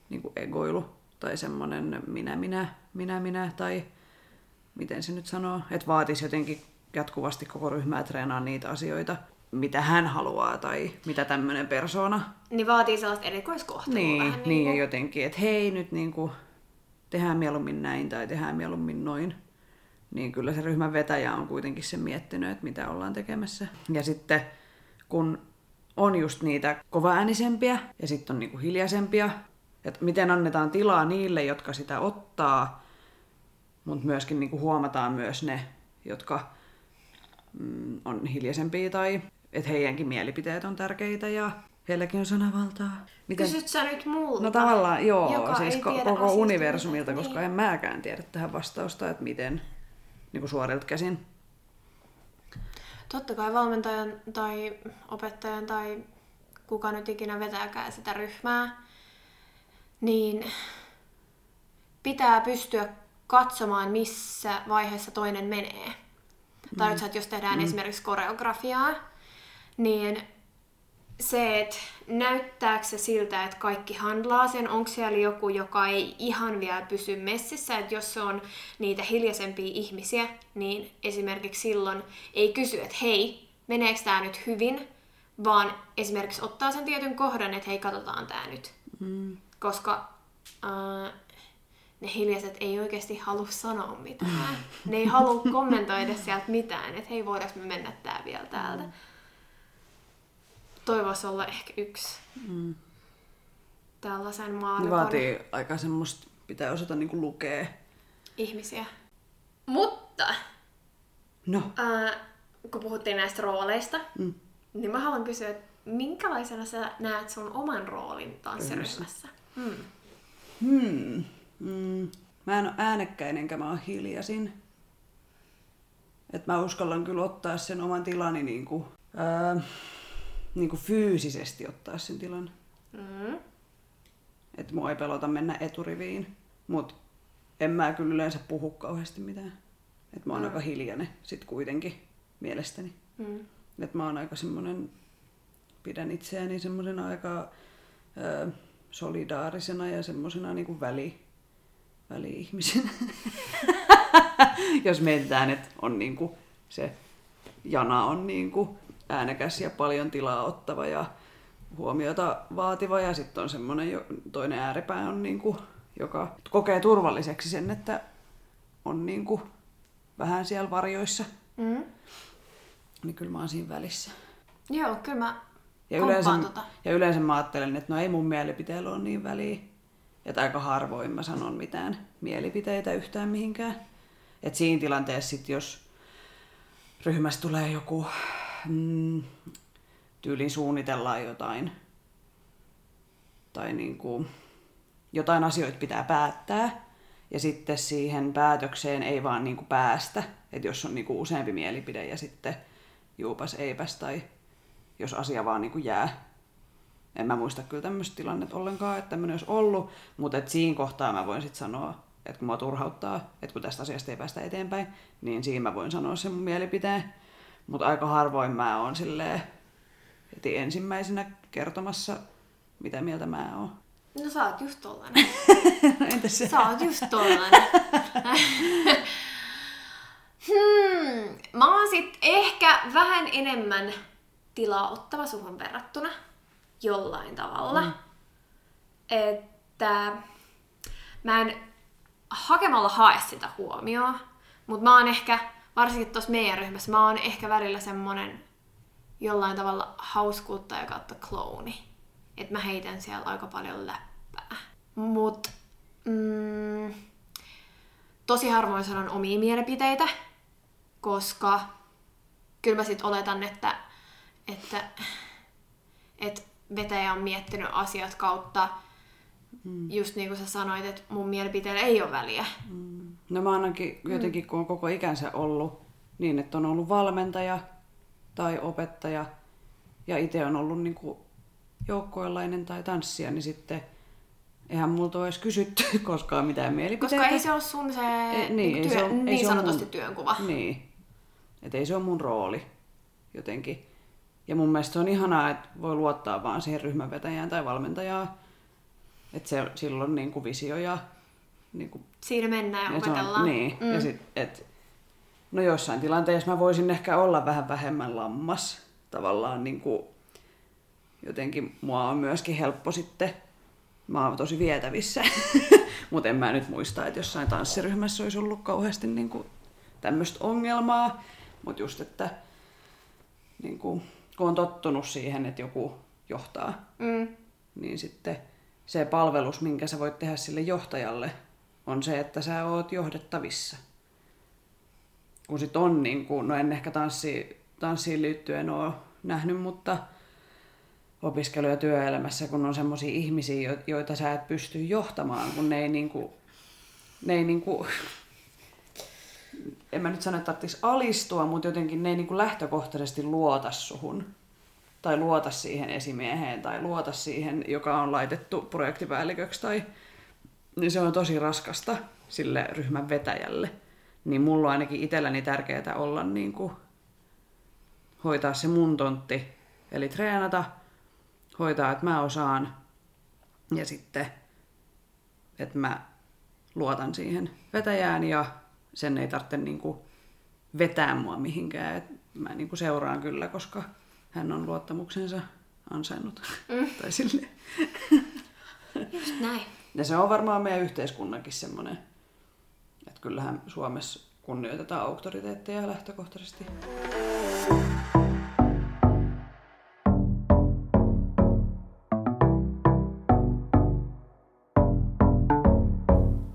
niin egoilu tai semmoinen minä, minä, minä, minä tai miten se nyt sanoo, että vaatisi jotenkin jatkuvasti koko ryhmää treenaa niitä asioita, mitä hän haluaa tai mitä tämmöinen persona. Niin vaatii sellaista erikoiskohtelua Niin, vähän niin ja kuin- jotenkin, että hei nyt niin kuin, tehdään mieluummin näin tai tehdään mieluummin noin. Niin kyllä se ryhmän vetäjä on kuitenkin sen miettinyt, että mitä ollaan tekemässä. Ja sitten kun on just niitä kovaäänisempiä ja sitten on niinku hiljaisempia, että miten annetaan tilaa niille, jotka sitä ottaa, mutta myöskin niinku huomataan myös ne, jotka mm, on hiljaisempia tai että heidänkin mielipiteet on tärkeitä ja heilläkin on sanavaltaa. Miten? Kysyt sä nyt multa? No tavallaan joo, joka siis ko- koko asiasta universumilta, mitään. koska en mäkään tiedä tähän vastausta, että miten niin kuin suorilta käsin. Totta kai valmentajan tai opettajan tai kuka nyt ikinä vetääkään sitä ryhmää, niin pitää pystyä katsomaan, missä vaiheessa toinen menee. Mm. Tai jos tehdään mm. esimerkiksi koreografiaa, niin se, että näyttääkö se siltä, että kaikki handlaa sen, onko siellä joku, joka ei ihan vielä pysy messissä, että jos se on niitä hiljaisempia ihmisiä, niin esimerkiksi silloin ei kysy, että hei, meneekö tämä nyt hyvin, vaan esimerkiksi ottaa sen tietyn kohdan, että hei, katsotaan tämä nyt. Mm. Koska äh, ne hiljaiset ei oikeasti halua sanoa mitään. Ne ei halua kommentoida sieltä mitään, että hei, voidaanko me mennä tää vielä täältä. Toivoisi olla ehkä yksi Mm. tällaisen maallikon vaatii aika semmoista, pitää osata niin kuin lukea. ihmisiä. Mutta No, ää, kun puhuttiin näistä rooleista, Mm. niin mä haluan kysyä, että minkälaisena sä näet sun oman roolin tanssiryhmässä? Hmm. hmm. Mm. Mä en ole äänekkäin enkä mä oon hiljaisin. Et mä uskallan kyllä ottaa sen oman tilani niin kuin, ää, niin kuin fyysisesti ottaa sen tilan. Mm. Että mua ei pelota mennä eturiviin. Mut en mä kyllä yleensä puhu kauheasti mitään. Että mä oon aika hiljainen sit kuitenkin mielestäni. Mm. Että mä oon aika semmonen, pidän itseäni semmoisena aika ö, solidaarisena ja semmoisena niinku väli, väli-ihmisenä. Jos mietitään, että on niinku se jana on niinku äänekäs ja paljon tilaa ottava ja huomiota vaativa ja sitten on semmoinen toinen ääripää on niinku, joka kokee turvalliseksi sen, että on niinku vähän siellä varjoissa. Mm. Niin kyllä mä oon siinä välissä. Joo, kyllä mä Ja yleensä, tota. ja yleensä mä ajattelen, että no ei mun mielipiteellä ole niin väliä. Että aika harvoin mä sanon mitään mielipiteitä yhtään mihinkään. Et siinä tilanteessa sit, jos ryhmässä tulee joku, mm, tyyliin suunnitellaan jotain, tai niinku, jotain asioita pitää päättää, ja sitten siihen päätökseen ei vaan niinku päästä. Että jos on niinku useampi mielipide ja sitten juupas eipäs tai jos asia vaan niinku jää. En mä muista kyllä tämmöistä tilannetta ollenkaan, että tämmöinen olisi ollut, mutta et siinä kohtaa mä voin sitten sanoa, että kun mua turhauttaa, että kun tästä asiasta ei päästä eteenpäin, niin siinä mä voin sanoa sen mun mielipiteen. Mutta aika harvoin mä oon silleen heti ensimmäisenä kertomassa, mitä mieltä mä oon. No sä oot just tollanen. Entäs se? Sä oot just tollanen. hmm, mä oon sit ehkä vähän enemmän tilaa ottava suhun verrattuna. Jollain tavalla. Mm. Että mä en hakemalla hae sitä huomioon, mutta mä oon ehkä, varsinkin tuossa meidän ryhmässä, mä oon ehkä välillä semmonen jollain tavalla hauskuuttaja kautta klooni. Että mä heitän siellä aika paljon läppää. Mut mm, tosi harvoin sanon omia mielipiteitä, koska kyllä mä sit oletan, että, että, että vetäjä on miettinyt asiat kautta mm. just niin kuin sä sanoit, että mun mielipiteellä ei ole väliä. Mm. No mä ainakin jotenkin, kun on koko ikänsä ollut niin, että on ollut valmentaja tai opettaja ja itse on ollut niin kuin joukkoilainen tai tanssija, niin sitten eihän multa ole edes kysytty koskaan mitään mielipiteitä. Koska ei se ole sun se, Ei, niin, niin, ei työ, se ei niin se ole sanotusti mun- työnkuva. Niin. Että ei se ole mun rooli jotenkin. Ja mun mielestä se on ihanaa, että voi luottaa vaan siihen ryhmänvetäjään tai valmentajaan. Että se silloin niin kuin visio ja niin kuin Siinä mennään ja opetellaan. on, niin, mm. ja sit, et, no joissain tilanteissa mä voisin ehkä olla vähän vähemmän lammas. Tavallaan niin kuin, jotenkin mua on myöskin helppo sitten, mä oon tosi vietävissä. Mutta en mä nyt muista, että jossain tanssiryhmässä olisi ollut kauheasti niin kuin tämmöistä ongelmaa. Mutta just, että niin kuin, kun on tottunut siihen, että joku johtaa, Mm. niin sitten se palvelus, minkä sä voit tehdä sille johtajalle, on se, että sä oot johdettavissa. Kun sit on, niin kuin, no en ehkä tanssi, tanssiin liittyen ole nähnyt, mutta opiskelu- ja työelämässä, kun on semmoisia ihmisiä, jo- joita sä et pysty johtamaan, kun ne ei niinku, ne ei niinku, en mä nyt sano, että alistua, mutta jotenkin ne ei niinku lähtökohtaisesti luota suhun. Tai luota siihen esimieheen, tai luota siihen, joka on laitettu projektipäälliköksi, tai niin se on tosi raskasta sille ryhmän vetäjälle. Niin mulla on ainakin itselläni tärkeää olla niin kuin, hoitaa se mun tontti, eli treenata, hoitaa, että mä osaan, ja sitten, että mä luotan siihen vetäjään, ja sen ei tarvitse niin kuin, vetää mua mihinkään. Et mä niin kuin seuraan kyllä, koska hän on luottamuksensa ansainnut. Mm. tai silleen. Just näin. Ja se on varmaan meidän yhteiskunnankin semmoinen, että kyllähän Suomessa kunnioitetaan auktoriteetteja lähtökohtaisesti.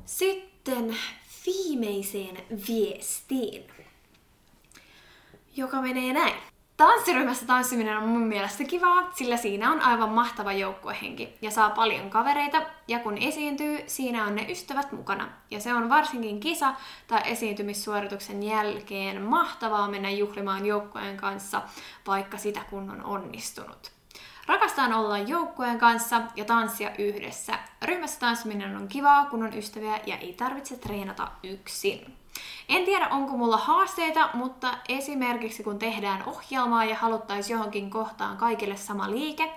Sitten viimeiseen viestiin, joka menee näin. Tanssiryhmässä tanssiminen on mun mielestä kivaa, sillä siinä on aivan mahtava joukkuehenki ja saa paljon kavereita, ja kun esiintyy, siinä on ne ystävät mukana. Ja se on varsinkin kisa- tai esiintymissuorituksen jälkeen mahtavaa mennä juhlimaan joukkueen kanssa, vaikka sitä kun on onnistunut. Rakastan olla joukkueen kanssa ja tanssia yhdessä. Ryhmässä tanssiminen on kivaa, kun on ystäviä ja ei tarvitse treenata yksin. En tiedä, onko mulla haasteita, mutta esimerkiksi kun tehdään ohjelmaa ja haluttaisiin johonkin kohtaan kaikille sama liike,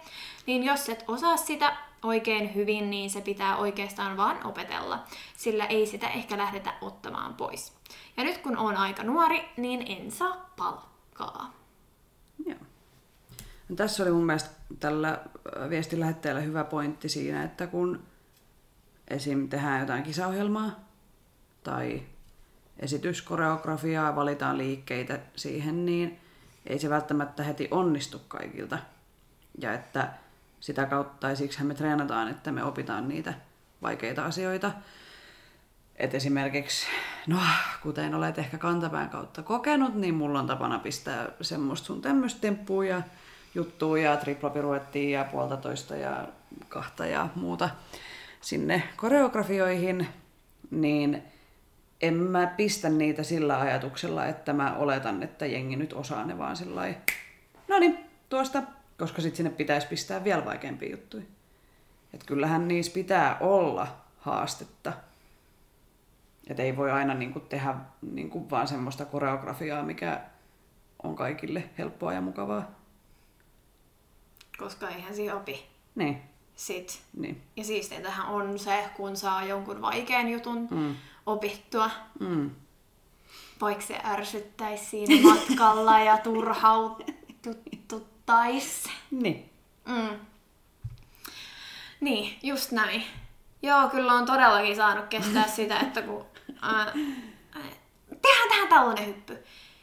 niin jos et osaa sitä oikein hyvin, niin se pitää oikeastaan vaan opetella, sillä ei sitä ehkä lähdetä ottamaan pois. Ja nyt kun on aika nuori, niin en saa palkkaa. Joo. No, tässä oli mun mielestä tällä ö, viestin lähettäjällä hyvä pointti siinä, että kun esim. tehdään jotain kisaohjelmaa tai esityskoreografiaa, valitaan liikkeitä siihen, niin ei se välttämättä heti onnistu kaikilta. Ja että sitä kautta, tai me treenataan, että me opitaan niitä vaikeita asioita. Et esimerkiksi, no kuten olet ehkä kantapään kautta kokenut, niin mulla on tapana pistää semmoista sun tämmöistä temppua ja juttua ja triplapiruettia ja puolta toista ja kahta ja muuta sinne koreografioihin, niin en mä pistä niitä sillä ajatuksella, että mä oletan, että jengi nyt osaa ne vaan sillä no niin, tuosta, koska sitten sinne pitäisi pistää vielä vaikeampia juttuja. Et kyllähän niissä pitää olla haastetta. Et ei voi aina niinku tehdä niinku vaan semmoista koreografiaa, mikä on kaikille helppoa ja mukavaa. Koska eihän siihen opi. Niin. sit. Niin. Ja siisteintähän on se, kun saa jonkun vaikean jutun mm. Opittua. Mm. Vaikka se ärsyttäisi siinä matkalla ja turhaututtaisi. Niin. Mm. Niin, just näin. Joo, kyllä on todellakin saanut kestää sitä, että kun... Ää, ää, tehdään tähän tällainen hyppy.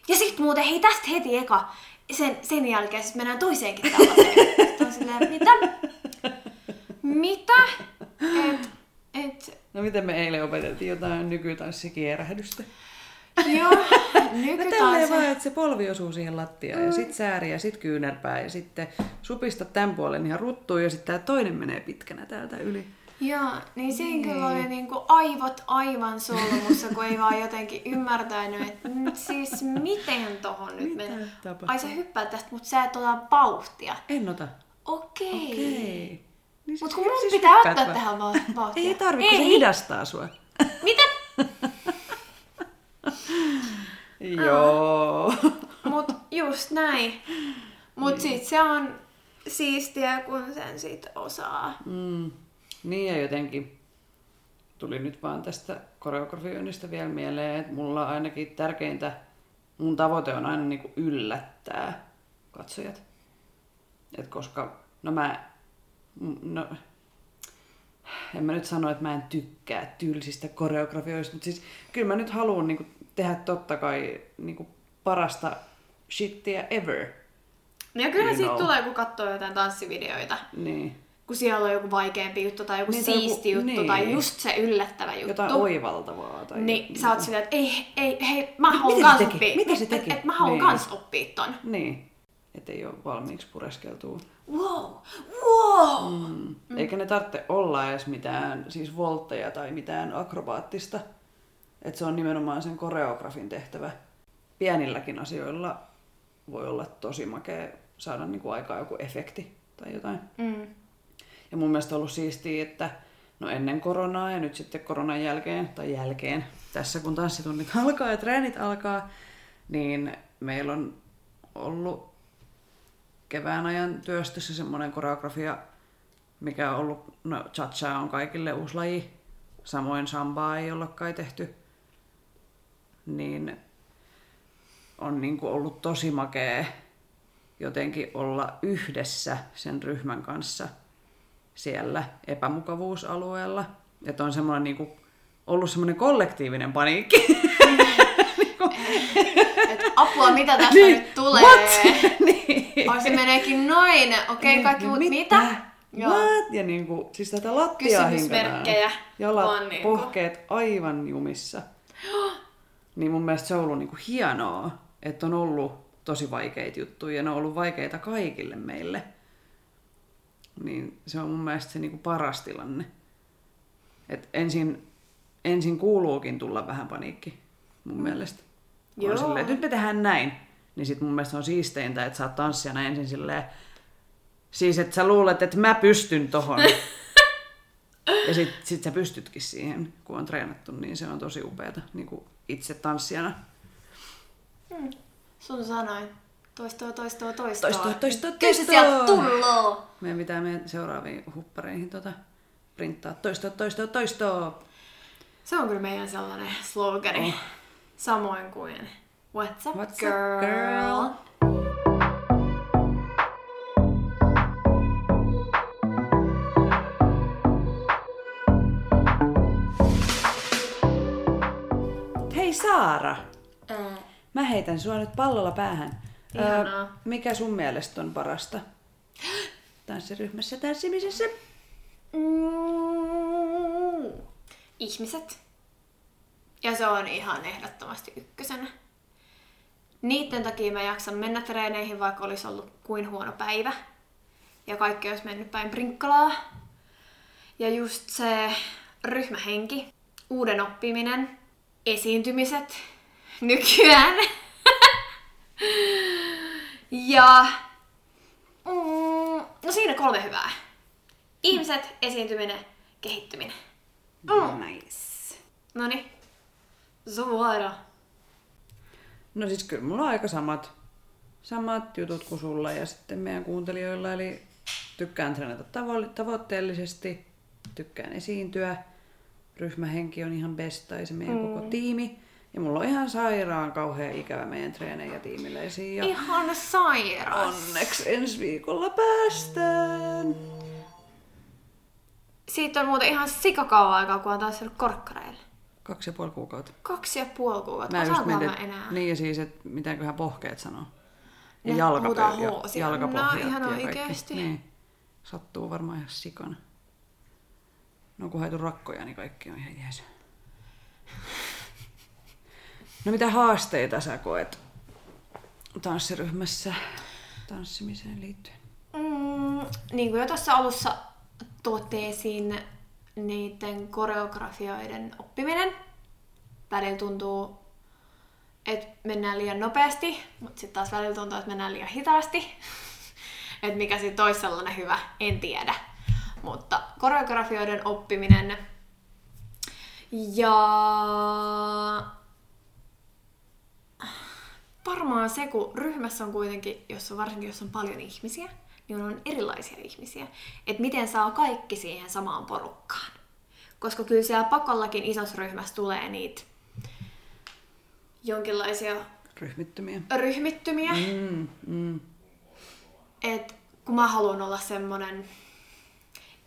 Ja sitten muuten, hei tästä heti eka. Sen, sen jälkeen siis mennään toiseenkin tällaiseen. Sitten on silleen, mitä? Mitä? Et, et, No miten me eilen opeteltiin jotain nykytanssikierähdystä? joo, No tälleen nykytanssi. vaan, että se polvi osuu siihen lattiaan ja sit sääri ja sit kyynärpää ja sitten supista tämän puolen ihan ruttuun ja sitten tää toinen menee pitkänä täältä yli. Joo, niin siinä kyllä oli niinku aivot aivan solmussa, kun ei vaan jotenkin ymmärtänyt, että siis miten tohon nyt tapahtuu? Ai sä hyppäät tästä, mutta sä et ota vauhtia. En ota. Okei. Okei. Niin Mut siis- kun mun siis pitää ottaa vaan. tähän vaan vauhtia. Ei tarvi, kun se hidastaa sua. Mitä? Joo. Mut just näin. Mut niin. sit se on siistiä, kun sen sit osaa. Mm. Niin ja jotenkin tuli nyt vaan tästä koreografioinnista vielä mieleen, että mulla ainakin tärkeintä, mun tavoite on aina niinku yllättää katsojat. Et koska, no mä, no, en mä nyt sano, että mä en tykkää tylsistä koreografioista, mutta siis kyllä mä nyt haluan niinku tehdä totta kai niinku parasta shittiä ever. Ja kyllä You siitä know. tulee, kun katsoo jotain tanssivideoita. Niin. Kun siellä on joku vaikeampi juttu tai joku Niin, tai joku- siisti juttu niin. tai just se yllättävä juttu. Jotain oivaltavaa. Tai Niin sä oot silleen, että ei, ei, hei, mä haluan kans oppia. Mitä se teki? Et, et mä haluan Niin. kans oppia ton. Niin. Että ei ole valmiiksi pureskeltua. Wow, wow. Mm. Eikä ne tarvitse olla edes mitään siis voltteja tai mitään akrobaattista. Että se on nimenomaan sen koreografin tehtävä. Pienilläkin asioilla voi olla tosi makea saada niinku aikaa joku efekti tai jotain. Mm. Ja mun mielestä on ollut siistiä, että no ennen koronaa ja nyt sitten koronan jälkeen, tai jälkeen, tässä kun tanssitunnit alkaa ja treenit alkaa, niin meillä on ollut kevään ajan työstössä semmoinen koreografia, mikä on ollut, no cha on kaikille uusi laji, samoin sambaa ei olla kai tehty, niin on niin kuin ollut tosi makea jotenkin olla yhdessä sen ryhmän kanssa siellä epämukavuusalueella. Että on semmoinen niin kuin, ollut semmoinen kollektiivinen paniikki. Et apua, mitä tästä Niin, nyt tulee? what? niin. Ai se meneekin noin. Okei, Niin, kaikki muut, mitä? mitä? Joo. What? Ja niin kuin, siis tätä lattiaa Kysymysmerkkejä hinkataan. Jalat, vaan niinku. pohkeet aivan jumissa. niin mun mielestä se on ollut niin kuin hienoa, että on ollut tosi vaikeita juttuja ja ne on ollut vaikeita kaikille meille. Niin se on mun mielestä se niin kuin paras tilanne. Et ensin, ensin kuuluukin tulla vähän paniikki, mun mielestä. Kun on Joo. Silleen, että nyt me tehdään näin. Niin sit mun mielestä on siisteintä, että sä oot tanssijana ensin silleen, siis että sä luulet, että mä pystyn tohon. ja sit, sit sä pystytkin siihen, kun on treenattu, niin se on tosi upeata niin kuin itse tanssijana. Sun sanoin. Toistoa, toistoa, toistoa. Toistoa, toistoa, Kyllä se toistoa. sieltä tulloo. Meidän pitää meidän seuraaviin huppareihin tota, printtaa toistoa, toistoa, toistoa. Se on kyllä meidän sellainen slogani. Oh. Samoin kuin What's up, What's up, girl? girl? Hei Saara, Ää, mä heitän sua nyt pallolla päähän. Ihanaa. mikä sun mielestä on parasta tanssiryhmässä tanssimisessa? Mm, ihmiset. Ja se on ihan ehdottomasti ykkösenä. Niiden takia mä jaksan mennä treeneihin, vaikka olisi ollut kuin huono päivä. Ja kaikki olisi mennyt päin prinkkalaa. Ja just se ryhmähenki, uuden oppiminen, esiintymiset nykyään. ja mm, no siinä kolme hyvää. Ihmiset, esiintyminen, kehittyminen. Nice. Noni. Suora. No siis kyllä mulla on aika samat, samat jutut kuin sulla ja sitten meidän kuuntelijoilla, eli tykkään treenata tavo- tavoitteellisesti, tykkään esiintyä, ryhmähenki on ihan best tai se meidän mm. koko tiimi. Ja mulla on ihan sairaan kauhean ikävä meidän treenejä tiimiläisiin. Ja Ihan sairas. onneksi ensi viikolla päästään. Siitä on muuten ihan sikakauan aikaa, kun on taas ollut korkkareilla. Kaksi ja puoli kuukautta. Kaksi ja puoli kuukautta. Mä Osaanko mietin, mä enää? Niin ja siis, että mitäköhän pohkeet sanoo. Ja Ne jalkapö- ja jalkapohjat No, ihan ja kaikki. oikeesti. Niin. Sattuu varmaan ihan sikana. No kun haitu rakkoja, niin kaikki on ihan jees. No mitä haasteita sä koet tanssiryhmässä tanssimiseen liittyen? Mm, niin kuin jo tuossa alussa totesin, niiden koreografioiden oppiminen. Välillä tuntuu, että mennään liian nopeasti, mutta sitten taas välillä tuntuu, että mennään liian hitaasti. että mikä sitten olisi sellainen hyvä, en tiedä. Mutta koreografioiden oppiminen ja varmaan se, kun ryhmässä on kuitenkin, jos on, varsinkin jos on paljon ihmisiä, niin on erilaisia ihmisiä. Että miten saa kaikki siihen samaan porukkaan. Koska kyllä siellä pakollakin isossa ryhmässä tulee niitä jonkinlaisia Ryhmittymiä. ryhmittymiä. Mm, mm. Et kun mä haluan olla semmonen,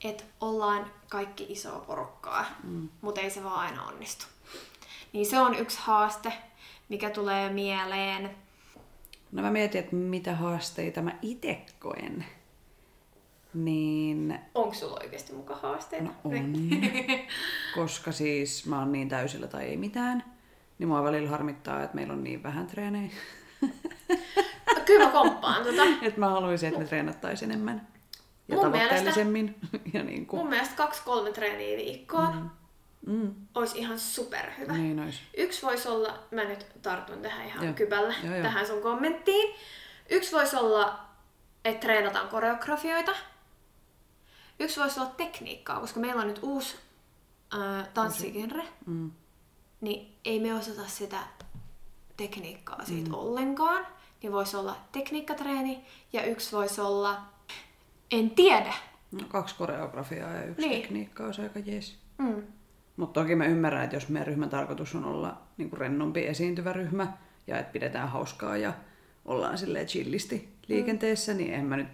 että ollaan kaikki isoa porukkaa, mm. mutta ei se vaan aina onnistu. Niin se on yksi haaste, mikä tulee mieleen. No mä mietin, että mitä haasteita mä itse koen. Niin Onko sulla oikeasti muka haasteita? No on. Koska siis mä oon niin täysillä tai ei mitään, niin mua välillä harmittaa, että meillä on niin vähän treenejä. Kyllä mä komppaan tota. että mä haluaisin, että me treenattaisiin enemmän. Ja Mun tavoitteellisemmin. ja niin kuin, Mun mielestä kaksi-kolme treeniä viikkoon mm. Mm, olisi ihan superhyvä. niin ois. Yksi voisi olla, mä nyt tartun tähän ihan Joo. Joo. kypällä, Joo, joo. tähän sun kommenttiin. Yksi voisi olla, että treenataan koreografioita. Yksi voisi olla tekniikkaa, koska meillä on nyt uusi äh, tanssigenre, Mm. niin ei me osata sitä tekniikkaa siitä mm. ollenkaan. Niin voisi olla tekniikkatreeni ja yksi voisi olla, en tiedä. No, kaksi koreografiaa ja yksi niin. tekniikka olisi aika jees. Mm. Mutta toki mä ymmärrän, että jos meidän ryhmän tarkoitus on olla niin kuin rennompi esiintyvä ryhmä ja että pidetään hauskaa ja ollaan silleen chillisti liikenteessä, niin en mä nyt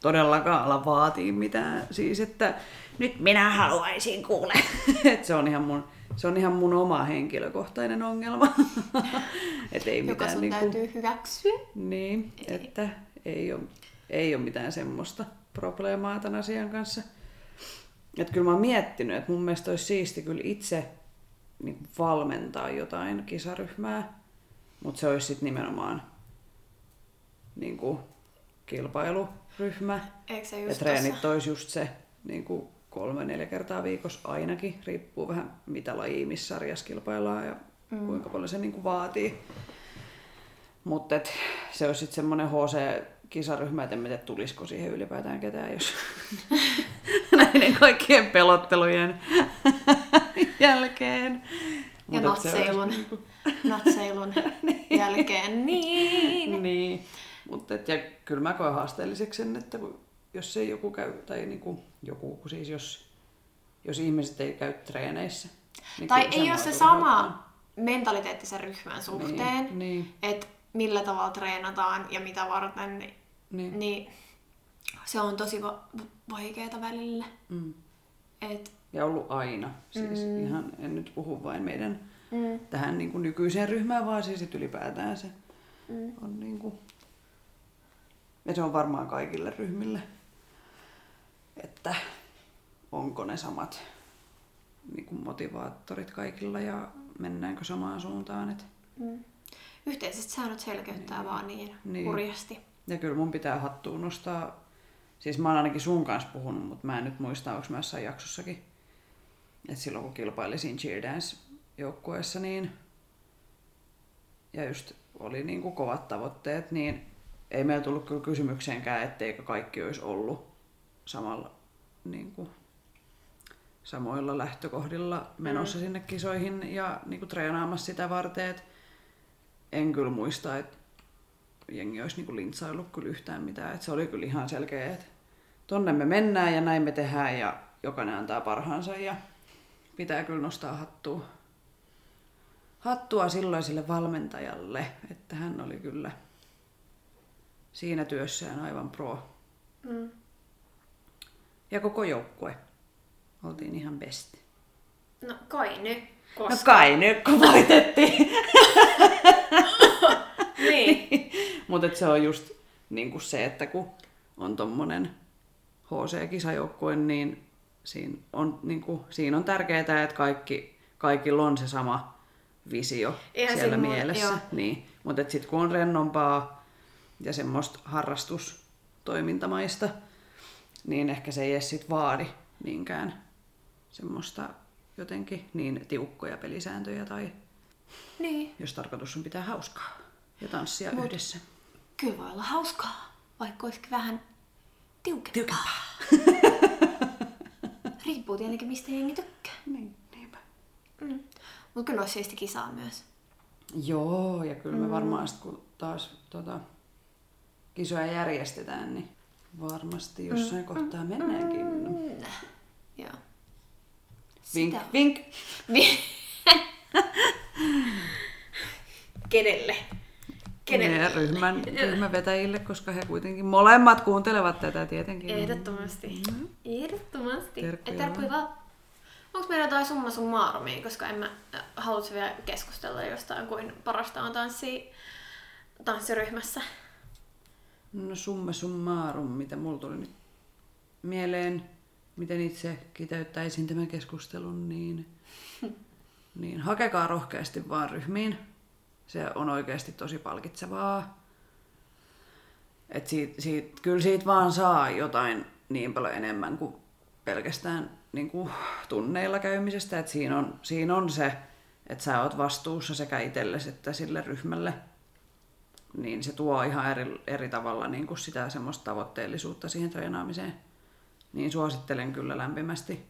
todellakaan ala vaatii mitään. Siis, että nyt minä haluaisin kuule. Et se, on ihan mun, se on ihan mun oma henkilökohtainen ongelma. Et ei Joka mitään sun niinku- täytyy hyväksyä. niin, että ei ole, ei ole mitään semmoista probleemaa tämän asian kanssa. Et kyllä mä oon miettinyt, että mun mielestä olisi siisti kyllä itse niin valmentaa jotain kisaryhmää, mutta se olisi sitten nimenomaan niin kuin kilpailuryhmä. Eikö se Ja just treenit tossa? olisi just se niin kuin kolme-neljä kertaa viikossa ainakin, riippuu vähän mitä lajia, missä sarjassa kilpaillaan ja mm. kuinka paljon se niin kuin vaatii. Mutta se olisi sitten semmoinen HC-kisaryhmä, että en tiedä, tulisiko siihen ylipäätään ketään, jos näiden kaikkien pelottelujen jälkeen. Ja Mut et se olisi natseilun, natseilun jälkeen. Niin. Niin, mutta et, ja kyllä mä koen haasteelliseksi sen, että kun, jos ei joku käy, tai niinku, joku, kun siis jos, jos ihmiset ei käy treeneissä. Niin Tai ei ole se sama mentaliteetti sen ryhmän suhteen, Niin, niin, että millä tavalla treenataan ja mitä varten, niin, niin. niin se on tosi va- vaikeaa välillä. Mm. Et, Ja ollut aina. Siis mm. ihan, en nyt puhu vain meidän mm, tähän niin kuin nykyiseen ryhmään, vaan siis ylipäätään se mm. on niin kuin... Ja se on varmaan kaikille ryhmille, että onko ne samat niin kuin motivaattorit kaikilla ja mennäänkö samaan suuntaan. Et, Mm. Yhteiset säännöt selkeyttää vaan niin, Niin. hurjasti. Ja kyllä mun pitää hattuun nostaa, siis mä oon ainakin sun kanssa puhunut, mutta mä en nyt muista, onko mä jossain jaksossakin, että silloin kun kilpailisin cheer dance joukkueessa, niin ja just oli niin kuin kovat tavoitteet, niin ei meillä tullut kyllä kysymykseenkään, etteikö kaikki olisi ollut samalla niin kuin, samoilla lähtökohdilla menossa mm. sinne kisoihin ja niin kuin treenaamassa sitä varten. Et en kyllä muista, että jengi olisi niin kuin lintsaillut kyllä yhtään mitään. Et se oli kyllä ihan selkeä, että tonne me mennään ja näin me tehdään ja jokainen antaa parhaansa ja pitää kyllä nostaa hattua, hattua silloiselle valmentajalle, että hän oli kyllä siinä työssään aivan pro. Mm. Ja koko joukkue. Oltiin ihan besti. No kai nyt. No Koska... kai nyt, kun voitettiin. niin. Mutta se on just niinku se, että kun on tommonen HC-kisajoukkue, niin siinä on, niinku, siinä on tärkeää, että kaikki, kaikilla on se sama visio Eihän siellä mielessä. Niin. Mutta sitten kun on rennompaa ja semmoista harrastustoimintamaista, niin ehkä se ei edes sit vaadi niinkään semmoista jotenkin niin tiukkoja pelisääntöjä tai niin. jos tarkoitus on pitää hauskaa ja tanssia Mut- yhdessä. Kyllä voi olla hauskaa, vaikka olisikin vähän tiukempaa. Riippuu tietenkin, mistä jengi tykkää. Niin, niinpä. Mm. Mutta kyllä olisi siisti kisaa myös. Joo, ja kyllä me varmaan sit, kun taas tota, kisoja järjestetään, niin varmasti jossain kohtaa mennäänkin. Mm. Joo. Vink, vink. Kenelle? Kenelle? Meidän ryhmän, ryhmän vetäjille, koska he kuitenkin molemmat kuuntelevat tätä tietenkin. Ehdottomasti. Ehdottomasti. Terkkuja vaan. Onko meillä jotain summa summarumia, koska en mä äh, halutsi vielä keskustella jostain kuin parasta on tanssi, tanssiryhmässä. No summa summarum, mitä mulla tuli nyt mieleen, miten itse kiteyttäisin tämän keskustelun, niin, niin hakekaa rohkeasti vaan ryhmiin. Se on oikeasti tosi palkitsevaa. Et siitä, siitä, kyllä siitä vaan saa jotain niin paljon enemmän kuin pelkästään niin kuin tunneilla käymisestä. Et siinä, on, siinä on se, että sä oot vastuussa sekä itsellesi että sille ryhmälle niin se tuo ihan eri, eri tavalla niin kuin sitä semmoista tavoitteellisuutta siihen treenaamiseen. Niin suosittelen kyllä lämpimästi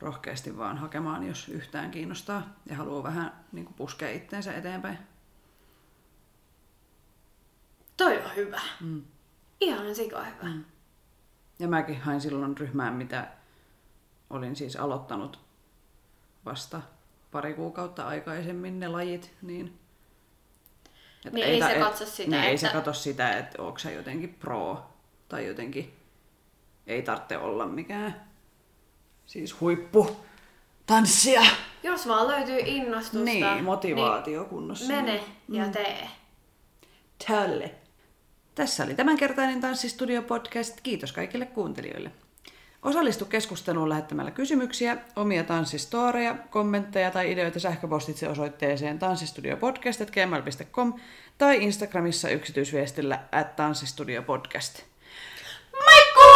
rohkeasti vaan hakemaan, jos yhtään kiinnostaa ja haluaa vähän niin kuin puskea itteensä eteenpäin. Toi on hyvä. Mm. Ihan sika hyvä. Mm. Ja mäkin hain silloin ryhmään, mitä olin siis aloittanut vasta pari kuukautta aikaisemmin ne lajit, niin et Niin ei ta- se katso sitä, Niin ei se että- katso sitä, että onko sä jotenkin pro tai jotenkin ei tarvitse olla mikään siis huippu tanssia. Jos vaan löytyy innostusta, Niin, motivaatio kunnossa. niin mene ja tee. Tälle. Tässä oli tämänkertainen Tanssistudio podcast. Kiitos kaikille kuuntelijoille. Osallistu keskusteluun lähettämällä kysymyksiä, omia tanssistoreja, kommentteja tai ideoita sähköpostitse osoitteeseen tanssistudiopodcast.gmail.com tai Instagramissa yksityisviestillä at tanssistudiopodcast. Moikkuu!